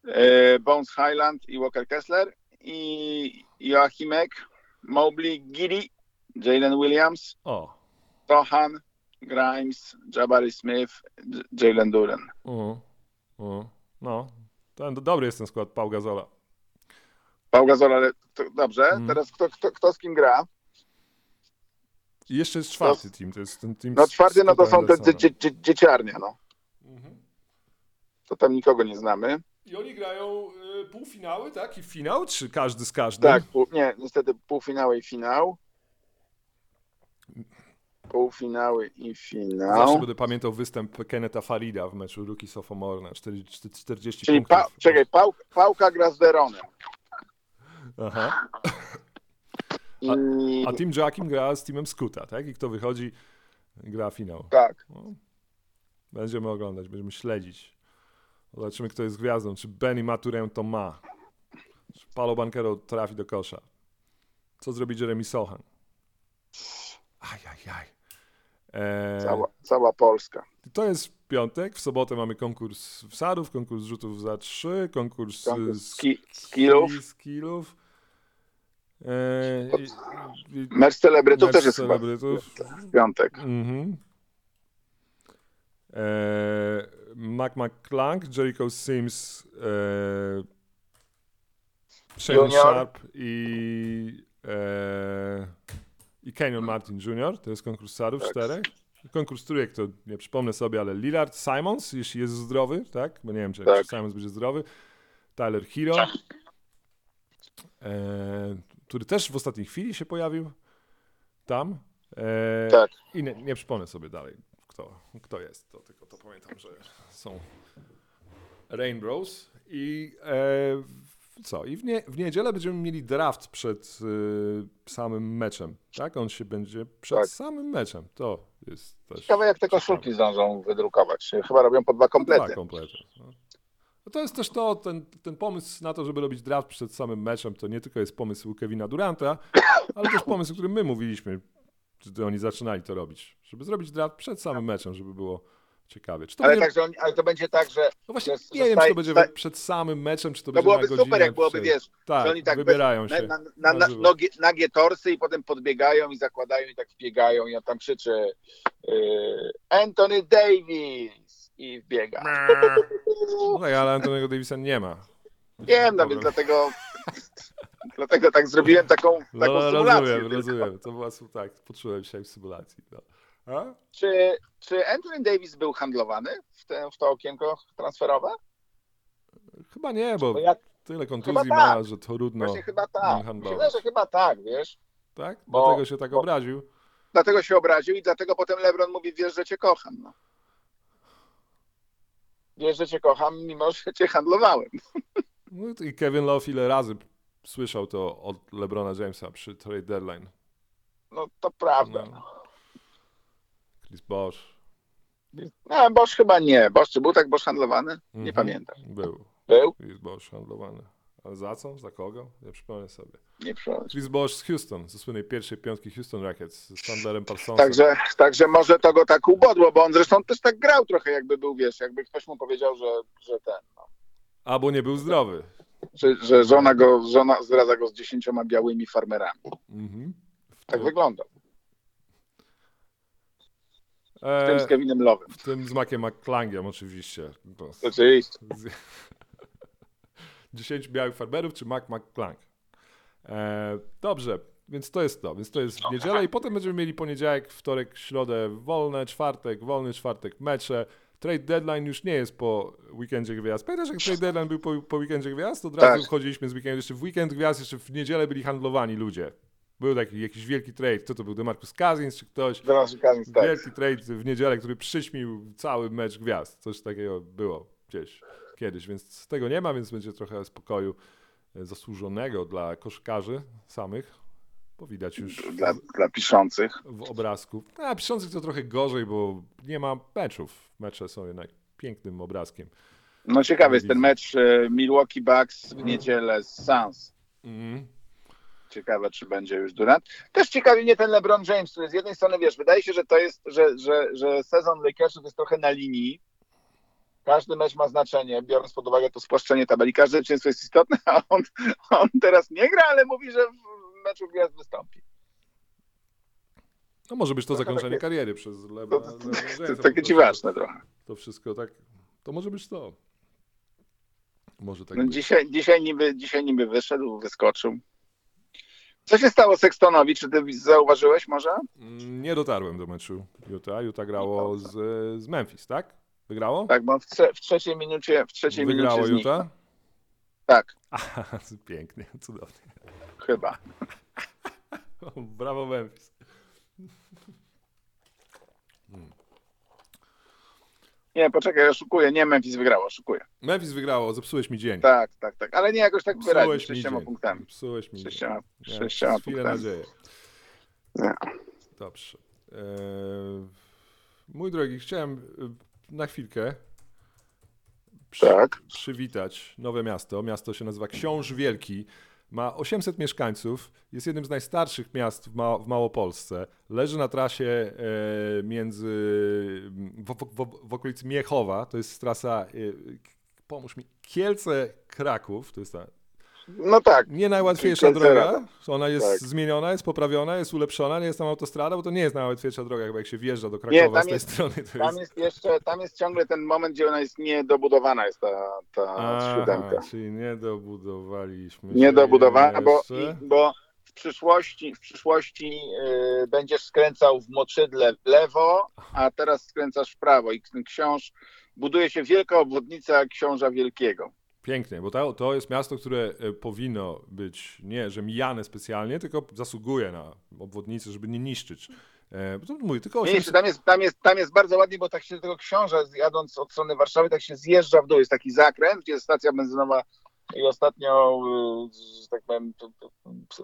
E, Bones Highland i Walker Kessler i Joachimek, Mobley, Giddy, Jalen Williams, O. Tohan, Grimes, Jabari Smith, Jalen Duren. Mhm. Mhm. No. Ten, dobry jest ten skład Paul Gazola. Paul Gasol, ale to, dobrze, Mhm. teraz kto, kto, kto z kim gra? I jeszcze jest czwarty team, to jest ten team No czwarty, no to są te dzie, dzie, dzieciarnie, no. Mhm. To tam nikogo nie znamy. I oni grają y, półfinały, tak? I finał, czy każdy z każdym? Tak, pół, nie, niestety półfinały i finał. Półfinały i Zawsze finał. będę pamiętał występ Kenneta Farida w meczu Rookie Sophomore na 40, 40 Czyli punktów. pa, czekaj, pał, Pałka gra z Deronem. Aha. I, A Team Jackim gra z Teamem Scoota, tak? I kto wychodzi, gra finał. tak, No. Będziemy oglądać, będziemy śledzić. Zobaczymy, kto jest gwiazdą. Czy Benny Maturę to ma? Czy Paulo Banquero trafi do kosza? Co zrobi Jeremy Sohan? Ajajaj. Eee, cała, cała Polska. To jest piątek. W sobotę mamy konkurs wsadów, konkurs rzutów za trzy, konkurs, Konkurs z- ski, skillów. Eee, i- Mecz celebrytów mecz też jest chyba celebrytów. w piątek. Mhm. Eee, Mac McClung, Jericho Sims, eee, Shannon Junior. Sharp i, eee, i Kenyon Martin Jr. To jest konkurs Sarów Tak. czterech. Konkurs trójek to nie przypomnę sobie, ale Lillard, Simons, jeśli jest zdrowy, tak? Bo nie wiem, czy, Tak. Simons będzie zdrowy. Tyler Hero, e, który też w ostatniej chwili się pojawił tam. E, Tak. I nie, nie przypomnę sobie dalej, kto, kto jest. To tylko to pamiętam, że są Rainbows. I e, co? I w, nie, w niedzielę będziemy mieli draft przed e, samym meczem. Tak? On się będzie przed Tak. samym meczem. To jest też. Ciekawe, jak te koszulki zdążą wydrukować. Chyba robią po dwa komplety. Dwa komplety. No. No to jest też to, ten, ten pomysł na to, żeby robić draft przed samym meczem, to nie tylko jest pomysł Kevina Duranta, ale też pomysł, o którym my mówiliśmy, gdy oni zaczynali to robić. Żeby zrobić draft przed samym meczem, żeby było ciekawie. Czy to Ale, będzie, tak, oni, ale to będzie tak, że no właśnie nie wiem, czy to będzie przed samym meczem, czy to, to będzie byłoby na godzinę super, jak byłoby, przed. wiesz, Tak, że oni tak wybierają się. na, na, na, nogie, nagie torsy i potem podbiegają i zakładają i tak wbiegają i on tam krzyczy Anthony Davis i wbiega. No tak, ale Antonego Davisa nie ma. Wiem, no więc dlatego dlatego tak zrobiłem taką, taką No, symulację. rozumiem, tylko. rozumiem. To była, tak, poczułem się w symulacji. No. A? Czy, czy Anthony Davis był handlowany w, te, w to okienko transferowe? Chyba nie, bo Bo ja tyle kontuzji Chyba ma, tak. że trudno. właśnie chyba tak. Myślę, że chyba tak, wiesz. Tak? Bo- Dlatego się tak bo- obraził. Dlatego się obraził i dlatego potem LeBron mówi, wiesz, że cię kocham. No. Wiesz, że cię kocham, mimo że cię handlowałem. No i Kevin Love ile razy słyszał to od LeBrona Jamesa przy trade deadline. No to prawda. No. Chris Bosh. No, Bosch chyba nie. Bosch, czy był tak Bosch handlowany? Nie Mhm. pamiętam. Był Był? Chris Bosh handlowany. Ale za co? Za kogo? Nie przypomnę sobie. Nie przychodzi. Chris Bosh z Houston, ze słynnej pierwszej piątki Houston Rockets, z Chandlerem Parsonsem. Także, także może to go tak ubodło, bo on zresztą też tak grał trochę, jakby był, wiesz, jakby ktoś mu powiedział, że, że ten, no, Albo nie był zdrowy. że, że żona go, żona zdradza go z dziesięcioma białymi farmerami. Mhm. Tak wygląda. W tym e, z Kevinem Lowem. w tym z Maciem McClangiem oczywiście. Oczywiście. z- 10 białych farmerów czy Mac McClank. E, dobrze, więc to jest to. Więc to jest w niedzielę i potem będziemy mieli poniedziałek, wtorek, środę wolne, czwartek, wolny czwartek mecze. Trade deadline już nie jest po weekendzie gwiazd. Pamiętasz, jak trade deadline był po, po weekendzie gwiazd? Od razu Tak. wchodziliśmy z weekendu. Jeszcze w weekend gwiazd, jeszcze w niedzielę byli handlowani ludzie. Był taki jakiś wielki trade. Kto to był? DeMarcus Cousins czy ktoś? Zaraz Cousins, tak. Wielki trade w niedzielę, który przyćmił cały mecz gwiazd. Coś takiego było gdzieś kiedyś, więc tego nie ma, więc będzie trochę spokoju e, zasłużonego dla koszykarzy samych. Bo widać już Dla, dla piszących. w obrazku. A piszących to trochę gorzej, bo nie ma meczów. Mecze są jednak pięknym obrazkiem. No ciekawy jest ten mecz e, Milwaukee Bucks w niedzielę z Suns. Mhm. Ciekawe, czy będzie już Durant. Też ciekawi mnie ten LeBron James, który z jednej strony, wiesz, wydaje się, że to jest, że, że, że sezon Lakersów jest trochę na linii. Każdy mecz ma znaczenie, biorąc pod uwagę to spłaszczenie tabeli. Każde zwycięstwo jest istotne, a on, on teraz nie gra, ale mówi, że w meczu gwiazd wystąpi. No może być to Trochę zakończenie takie- kariery przez To, Lebron. to, to, to po takie dziwaczne trochę. To wszystko tak. To może być to. Może tak No, być. dzisiaj, dzisiaj, niby, dzisiaj niby wyszedł, wyskoczył. Co się stało Sextonowi? Czy ty zauważyłeś może? Nie dotarłem do meczu Utah. Utah grało z, z Memphis, tak? Wygrało? Tak, bo w, trze- w trzeciej minucie, w trzeciej Wygrało minucie? Tak, Aha, pięknie, cudownie. chyba. Brawo Memphis. Nie, poczekaj, oszukuję. Nie, Memphis wygrało, oszukuję. Memphis wygrało, zepsułeś mi dzień. Tak, tak, tak. Ale nie jakoś tak wyraźnie, sześcioma dzień. punktami. Psułeś mi dzień. Sześcioma, Miałem sześcioma chwilę punktami. nadzieję. Nie. Dobrze. Eee, mój drogi, chciałem na chwilkę przy, Tak. przywitać nowe miasto. Miasto się nazywa Książ Wielki. Ma 800 mieszkańców. Jest jednym z najstarszych miast w, Ma- w Małopolsce. Leży na trasie e, między w, w, w, w okolicy Miechowa. To jest trasa, e, pomóż mi, Kielce-Kraków. To jest ta No tak. nie najłatwiejsza droga. Ona jest Tak. zmieniona, jest poprawiona, jest ulepszona, nie jest tam autostrada, bo to nie jest najłatwiejsza droga, chyba jak się wjeżdża do Krakowa tam z tej jest- strony. Tam jest... jest jeszcze, tam jest ciągle ten moment, gdzie ona jest niedobudowana, jest ta, ta Aha, siódemka. czyli nie dobudowaliśmy. się Niedobudowana, bo, bo w przyszłości, w przyszłości y, będziesz skręcał w moczydle w lewo, a teraz skręcasz w prawo i ten książ buduje się wielka obwodnica książa wielkiego. Pięknie, bo to, to jest miasto, które e, powinno być nie, że mijane specjalnie, tylko zasługuje na obwodnicę, żeby nie niszczyć. E, mówię, tylko Nie, 800... tam, jest, tam, jest, tam jest bardzo ładnie, bo tak się do tego książę, jadąc od strony Warszawy, tak się zjeżdża w dół. Jest taki zakręt, gdzie jest stacja benzynowa i ostatnio, y, że tak powiem,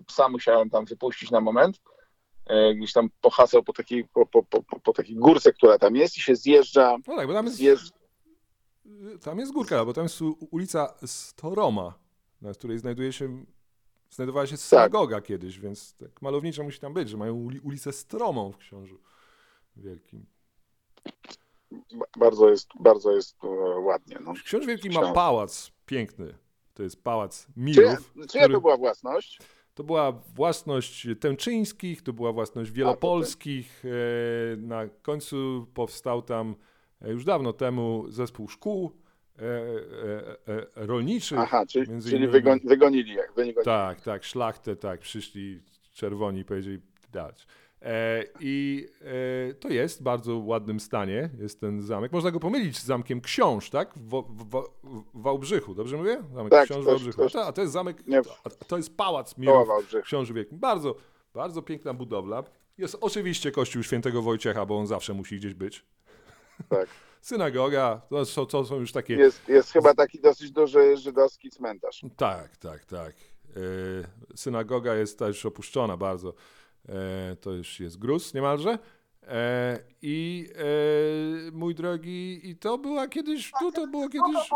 psa musiałem tam wypuścić na moment. E, Gdzieś tam pohasał po takiej, po, po, po- po takiej górce, która tam jest i się zjeżdża, No tak, bo tam jest, zjeżdża. Tam jest górka, bo tam jest ulica Storoma, na której znajduje się, znajdowała się synagoga kiedyś, więc tak malowniczo musi tam być, że mają uli, ulicę Stromą w Książu Wielkim. Ba- Bardzo jest, bardzo jest e, ładnie. No. Książ Wielki ma pałac piękny. To jest pałac Czyja, Milów. czyja który- to była własność? To była własność Tęczyńskich, to była własność Wielopolskich. E, Na końcu powstał tam już dawno temu zespół szkół e, e, e, rolniczych. Aha, czyli, między czyli innymi- wygon, wygonili, jak wygonili. Tak, tak, szlachtę, tak, przyszli czerwoni i powiedzieli dać. E, I e, to jest w bardzo ładnym stanie, jest ten zamek. Można go pomylić z zamkiem Książ, tak? W, w, w, w Wałbrzychu, dobrze mówię? Zamek Tak, Książ w Wałbrzychu. A, to jest zamek, a to jest pałac Mirów. Książy Wielkim. Bardzo, bardzo piękna budowla. Jest oczywiście kościół świętego Wojciecha, bo on zawsze musi gdzieś być. Tak. Synagoga, to są, to są już takie... Jest, jest chyba taki dosyć duży żydowski cmentarz. Tak, tak, tak. E, synagoga jest też opuszczona bardzo. E, to już jest gruz niemalże. E, I mój drogi, i to była kiedyś, tu to było kiedyś,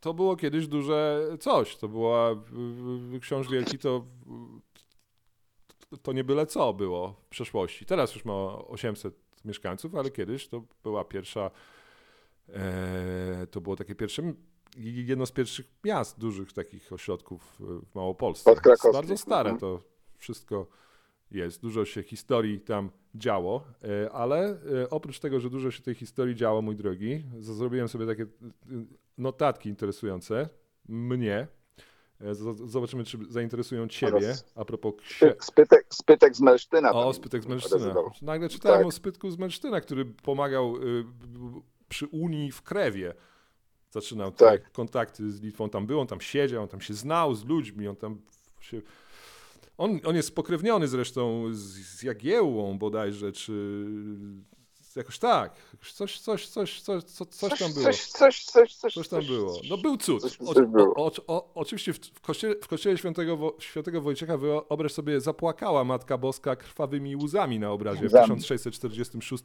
to było kiedyś duże coś. To była, Książ Wielki to, to nie byle co było w przeszłości. Teraz już ma 800 mieszkańców, ale kiedyś to była pierwsza, e, to było takie pierwsze, jedno z pierwszych miast, dużych takich ośrodków w Małopolsce. Podkrakowskich. Bardzo stare Mhm. to wszystko jest. Dużo się historii tam działo, e, ale e, oprócz tego, że dużo się tej historii działo, mój drogi, zrobiłem sobie takie e, notatki interesujące mnie. E, Zobaczymy, czy zainteresują ciebie. Oraz A propos ksi- Spy, spytek, spytek z Melsztyna. o, Spytek z Mężczyzna. rezydował. Nagle czytałem Tak. o Spytku z Mężczyzna, który pomagał y, przy Unii w Krewie. Zaczynał te Tak. kontakty z Litwą. Tam był, on tam siedział, on tam się znał z ludźmi, on tam się... On, on jest spokrewniony zresztą z, z Jagiełłą bodajże, czy jakoś tak. Coś, coś, coś, coś, coś, coś tam było. Coś, coś, coś, coś, Coś tam było. No był cud. O, o, o, oczywiście w, w, kościele, w kościele świętego, Wo- świętego Wojciecha wyobraź sobie zapłakała Matka Boska krwawymi łzami na obrazie w Łzami. 1646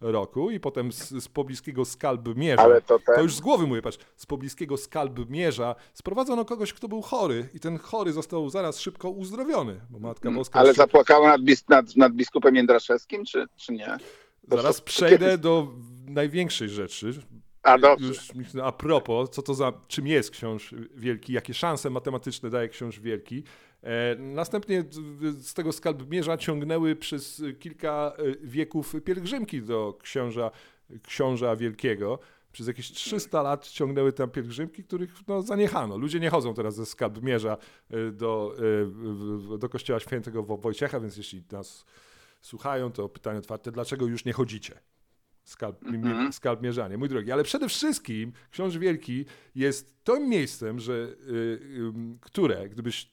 roku i potem z, z pobliskiego Skalbmierza. Ale to ten... To już z głowy mówię, patrz, z pobliskiego Skalbmierza sprowadzono kogoś, kto był chory i ten chory został zaraz szybko uzdrowiony, bo Matka Boska... Ale już- zapłakała nad, nad, nad biskupem Jędraszewskim, czy, czy nie? To Zaraz przejdę do największej rzeczy, A. Już a propos, co to za, czym jest książ wielki, jakie szanse matematyczne daje książ wielki. E, następnie z- tego skalbmierza ciągnęły przez kilka e, wieków pielgrzymki do książa, książa wielkiego. Przez jakieś 300 lat ciągnęły tam pielgrzymki, których no, zaniechano. Ludzie nie chodzą teraz ze skalbmierza e, do, do kościoła świętego Wo- Wojciecha, więc jeśli nas słuchają, to pytanie otwarte, dlaczego już nie chodzicie? Skalp, Mhm. skalpmierzanie, mój drogi. Ale przede wszystkim Książ Wielki jest tym miejscem, że, y, ym, które, gdybyś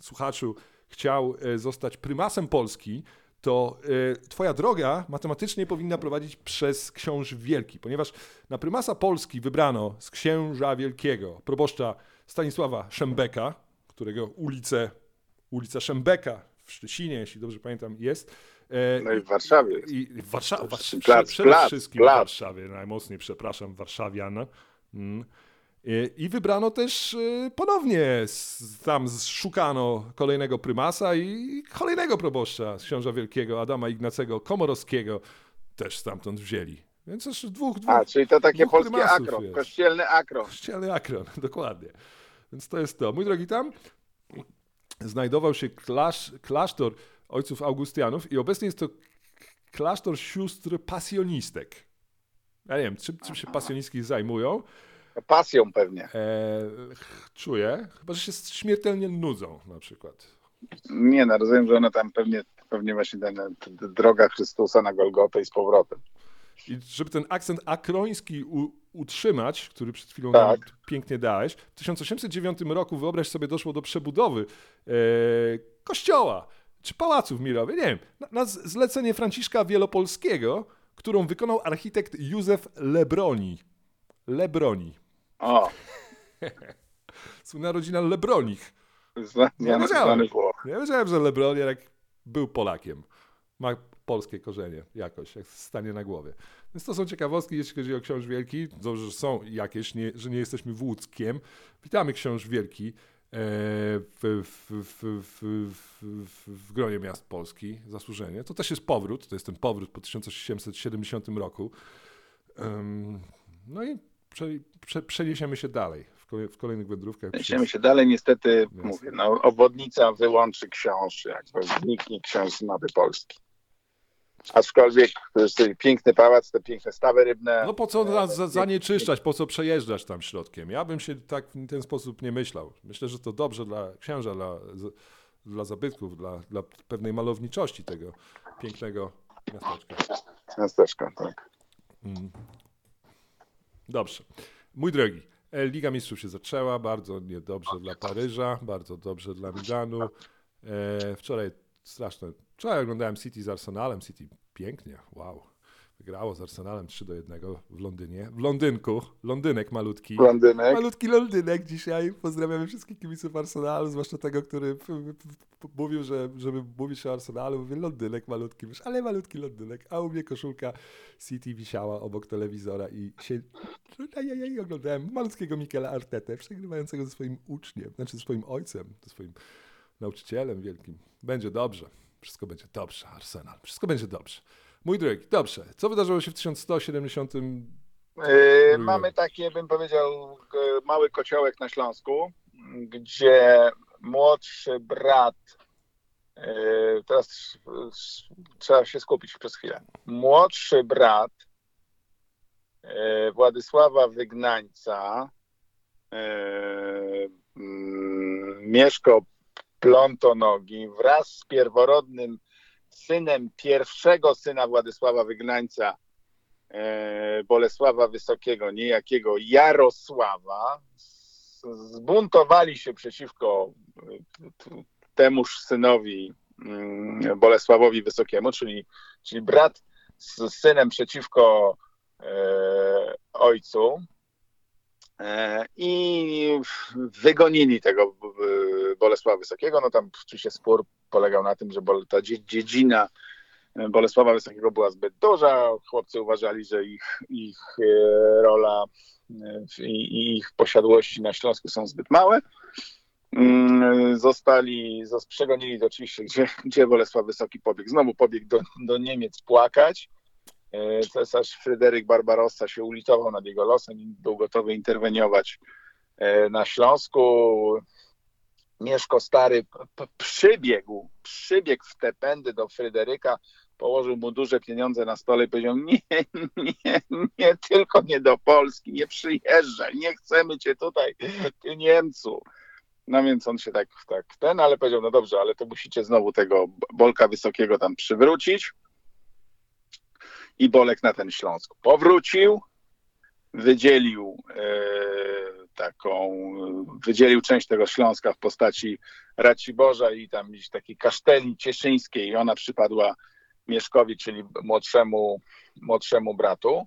słuchaczu chciał e, zostać prymasem Polski, to e, twoja droga matematycznie powinna prowadzić przez Książ Wielki, ponieważ na prymasa Polski wybrano z Księża Wielkiego proboszcza Stanisława Szembeka, którego ulicę, ulica Szembeka w Szczecinie, jeśli dobrze pamiętam, jest. E, No i w Warszawie jest. i w przede, plac, przede plac, wszystkim plac. w Warszawie, najmocniej przepraszam, warszawian. Mm. I- I wybrano też y, ponownie, tam szukano kolejnego prymasa i kolejnego proboszcza z Książa Wielkiego, Adama Ignacego Komorowskiego, też stamtąd wzięli. Więc już dwóch, dwóch, A, czyli to takie polskie prymasów akro, jest. kościelny akro. Kościelny akron, dokładnie. Więc to jest to. Mój drogi, tam znajdował się klasz, klasztor ojców Augustianów i obecnie jest to klasztor sióstr pasjonistek. Ja nie wiem, czym, czym się pasjonistki zajmują. Pasją pewnie. E, czuję, chyba że się śmiertelnie nudzą na przykład. Nie, no rozumiem, że one tam pewnie, pewnie właśnie ten, droga Chrystusa na Golgotę i z powrotem. I żeby ten akcent akroński u, utrzymać, który przed chwilą Tak. pięknie dałeś. W 1809 roku, wyobraź sobie, doszło do przebudowy e, kościoła czy pałacu w Mirowie, nie wiem, na, na zlecenie Franciszka Wielopolskiego, którą wykonał architekt Józef Lebroni. Lebroni. O, Słynna rodzina Lebronich. zna- znany, wiedziałem. Ja wiedziałem, że Lebroniak był Polakiem. Ma polskie korzenie jakoś, jak stanie na głowie. Więc to są ciekawostki, jeśli chodzi o Książ Wielki. Dobrze, że są jakieś, nie, że nie jesteśmy włódzkiem. Witamy Książ Wielki w, w, w, w, gronie miast Polski. Zasłużenie. To też jest powrót. To jest ten powrót po 1870 roku. No i prze, prze, przeniesiemy się dalej w, kolej, w kolejnych wędrówkach. Przeniesiemy się dalej, niestety, mówię, no, obwodnica wyłączy książ, jakby zniknie książ z mapy Polski. Aczkolwiek to jest ten piękny pałac, te piękne stawy rybne. No po co za, za, zanieczyszczać, po co przejeżdżać tam środkiem? Ja bym się tak w ten sposób nie myślał. Myślę, że to dobrze dla księża, dla, dla zabytków, dla, dla pewnej malowniczości tego pięknego miasteczka. Miasteczko, tak. Mm. Dobrze. Mój drogi, e, Liga Mistrzów się zaczęła, bardzo niedobrze dla Paryża, bardzo dobrze dla Milanu. E, wczoraj straszne. Wczoraj oglądałem City z Arsenalem. City pięknie, wow. Wygrało z Arsenalem 3 do 1 w Londynie. W Londynku. Londynek malutki. Londynek. Malutki Londynek dzisiaj. Pozdrawiamy wszystkich kibiców Arsenalu, zwłaszcza tego, który mówił, że żeby mówić o Arsenalu, mówię Londynek malutki, wiesz, ale malutki Londynek, a u mnie koszulka City wisiała obok telewizora i się ajajaj, oglądałem malutkiego Mikela Artetę, przegrywającego ze swoim uczniem, znaczy ze swoim ojcem, ze swoim nauczycielem wielkim. Będzie dobrze. Wszystko będzie dobrze, Arsenal. Wszystko będzie dobrze. Mój drogi, dobrze. Co wydarzyło się w 1170 Yy, mamy takie, bym powiedział, mały kociołek na Śląsku, gdzie młodszy brat, yy, teraz trzeba się skupić przez chwilę. Młodszy brat yy, Władysława Wygnańca, yy, mm, Mieszko Plątonogi wraz z pierworodnym synem pierwszego syna Władysława Wygnańca, e, Bolesława Wysokiego, niejakiego Jarosława, zbuntowali się przeciwko e, temuż synowi mm, Bolesławowi Wysokiemu, czyli, czyli brat z synem przeciwko e, ojcu. E, I wygonili tego e, Bolesława Wysokiego. No tam oczywiście spór polegał na tym, że ta dzie- dziedzina Bolesława Wysokiego była zbyt duża. Chłopcy uważali, że ich, ich e, rola i ich posiadłości na Śląsku są zbyt małe. Mm, Zostali, zos- przegonili to oczywiście, gdzie, gdzie Bolesław Wysoki pobiegł. Znowu pobiegł do, do Niemiec płakać. E, Cesarz Fryderyk Barbarossa się ulitował nad jego losem i był gotowy interweniować e, na Śląsku. Mieszko Stary przybiegł, przybiegł w te pędy do Fryderyka, położył mu duże pieniądze na stole i powiedział: Nie, nie, nie, tylko nie do Polski, nie przyjeżdżaj, nie chcemy cię tutaj, ty Niemcu. No więc on się tak, tak ten, ale powiedział: No dobrze, ale to musicie znowu tego Bolka Wysokiego tam przywrócić. I Bolek na ten Śląsk powrócił, wydzielił e, taką, wydzielił część tego Śląska w postaci Raciborza i tam gdzieś takiej kaszteli cieszyńskiej i ona przypadła Mieszkowi, czyli młodszemu, młodszemu bratu,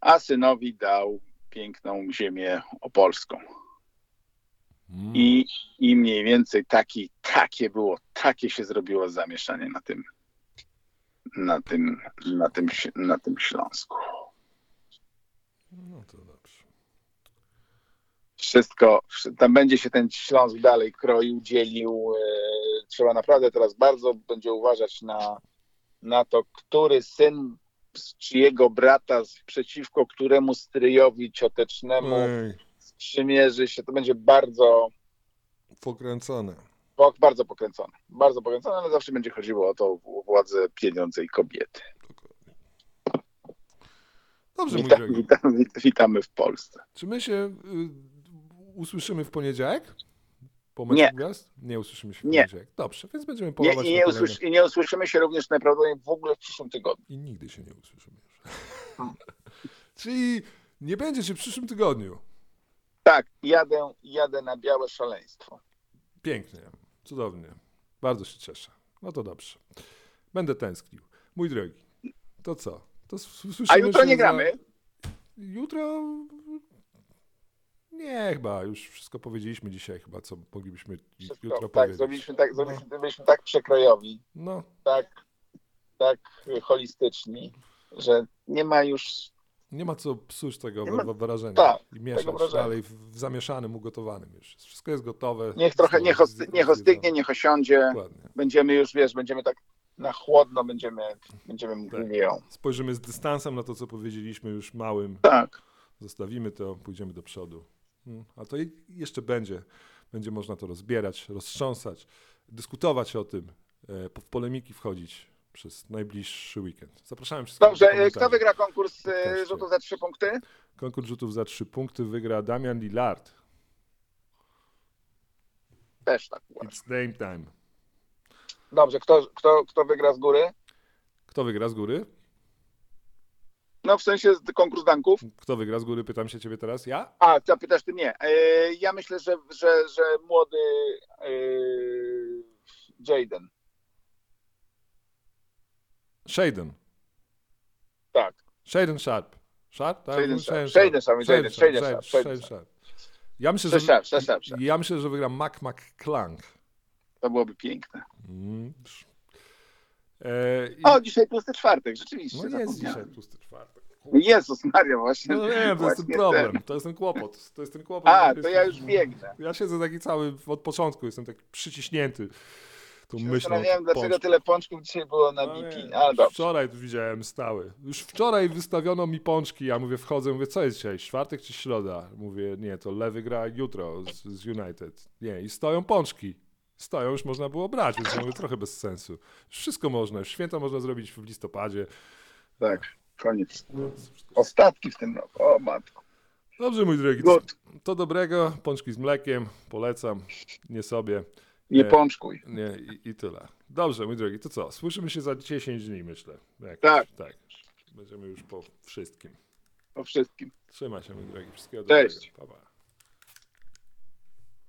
a synowi dał piękną ziemię opolską. Mm. I, I mniej więcej taki, takie było, takie się zrobiło zamieszanie na tym, na tym, na tym, na tym Śląsku. No to dobrze. Wszystko, tam będzie się ten Śląsk dalej kroił, dzielił. e, Trzeba naprawdę teraz bardzo będzie uważać na, na to, który syn z czyjego brata przeciwko któremu stryjowi ciotecznemu Ej, sprzymierzy się. To będzie bardzo, pokręcone. Bardzo pokręcone. Bardzo pokręcone, ale zawsze będzie chodziło o to władzę, pieniądze i kobiety. Dobrze, mój Witam, drogi. witam, wit- witamy w Polsce. Czy my się y, usłyszymy w poniedziałek? Po meczu Nie. gwiazd? Nie usłyszymy się w Nie. poniedziałek. Dobrze, więc będziemy Nie, polować i, na nie usłysz, I nie usłyszymy się również najprawdopodobniej w ogóle w przyszłym tygodniu. I nigdy się nie usłyszymy już. Czyli Nie będzie cię w przyszłym tygodniu. Tak, jadę, jadę na białe szaleństwo. Pięknie, cudownie. Bardzo się cieszę. No to dobrze. Będę tęsknił. Mój drogi, to co? To A jutro nie za- gramy? Jutro. Nie, chyba. Już wszystko powiedzieliśmy dzisiaj, chyba, co moglibyśmy Wszystko, jutro tak, powiedzieć. zrobiliśmy tak, zrobiliśmy, byliśmy tak przekrojowi, No, tak, tak holistyczni, że nie ma już nie ma co psuć tego ma- wrażenia tak, i mieszać wrażenia. dalej w, zamieszanym, ugotowanym już. Wszystko jest gotowe. Niech trochę, niech, osty, niech ostygnie, niech osiądzie. Dokładnie. Będziemy już, wiesz, będziemy tak na chłodno, będziemy, będziemy Tak. mówili ją. Spojrzymy z dystansem na to, co powiedzieliśmy już małym. Tak, Zostawimy to, pójdziemy do przodu. Mm, A to jeszcze będzie. Będzie można to rozbierać, roztrząsać, dyskutować o tym, e, w polemiki wchodzić przez najbliższy weekend. Zapraszamy wszystkich. dobrze. do e. Kto wygra konkurs e, Podcastie. rzutu za trzy punkty? Konkurs rzutów za trzy punkty wygra Damian Lillard. Też tak uważam. It's name time. Dobrze, kto, kto, kto wygra z góry? Kto wygra z góry? No w sensie konkurs danków. Kto wygra z góry? Pytam się ciebie teraz. Ja? A, co pytasz ty nie. E, ja myślę, że, że, że młody e, Jaden. Shaden. Tak. Shaden Sharp. Sharp? Tak? Shaden Sharp. Shaden Sharp, Shaden, Sharp, Shaden Sharp. Ja myślę, że, Sharp, ja myślę, że wygra Mac McClung. To byłoby piękne. Mm. E, i- O, dzisiaj tłusty czwartek, rzeczywiście. no jest dzisiaj tłusty czwartek. Jezus Maria, właśnie. No nie, to jest ten problem. ten. To jest ten kłopot. To jest ten kłopot. A, to ja już biegnę. Ja siedzę taki cały od początku, jestem taki przyciśnięty tą Się myślą. Zastanawiałem, dlaczego pączku. tyle pączków dzisiaj było na No BP. nie, Ale. Wczoraj widziałem stały. Już wczoraj wystawiono mi pączki. Ja mówię, wchodzę, mówię, co jest dzisiaj? Czwartek czy środa? Mówię, nie, to lewy gra jutro z, z United. Nie, i stoją pączki. Stoją, już można było brać, więc mówię, trochę bez sensu. Wszystko można, już święta można zrobić w listopadzie. Tak, koniec. Ostatki w tym roku. O matko. Dobrze, mój drogi, to, to dobrego. Pączki z mlekiem, polecam. Nie sobie. Nie Nie. pączkuj. Nie, i, i tyle. Dobrze, mój drogi, to co? Słyszymy się za 10 dni, myślę. Jak, Tak. Tak. Będziemy już po wszystkim. Po wszystkim. Trzymaj się, mój drogi. Wszystkiego Cześć. dobrego. Pa, pa.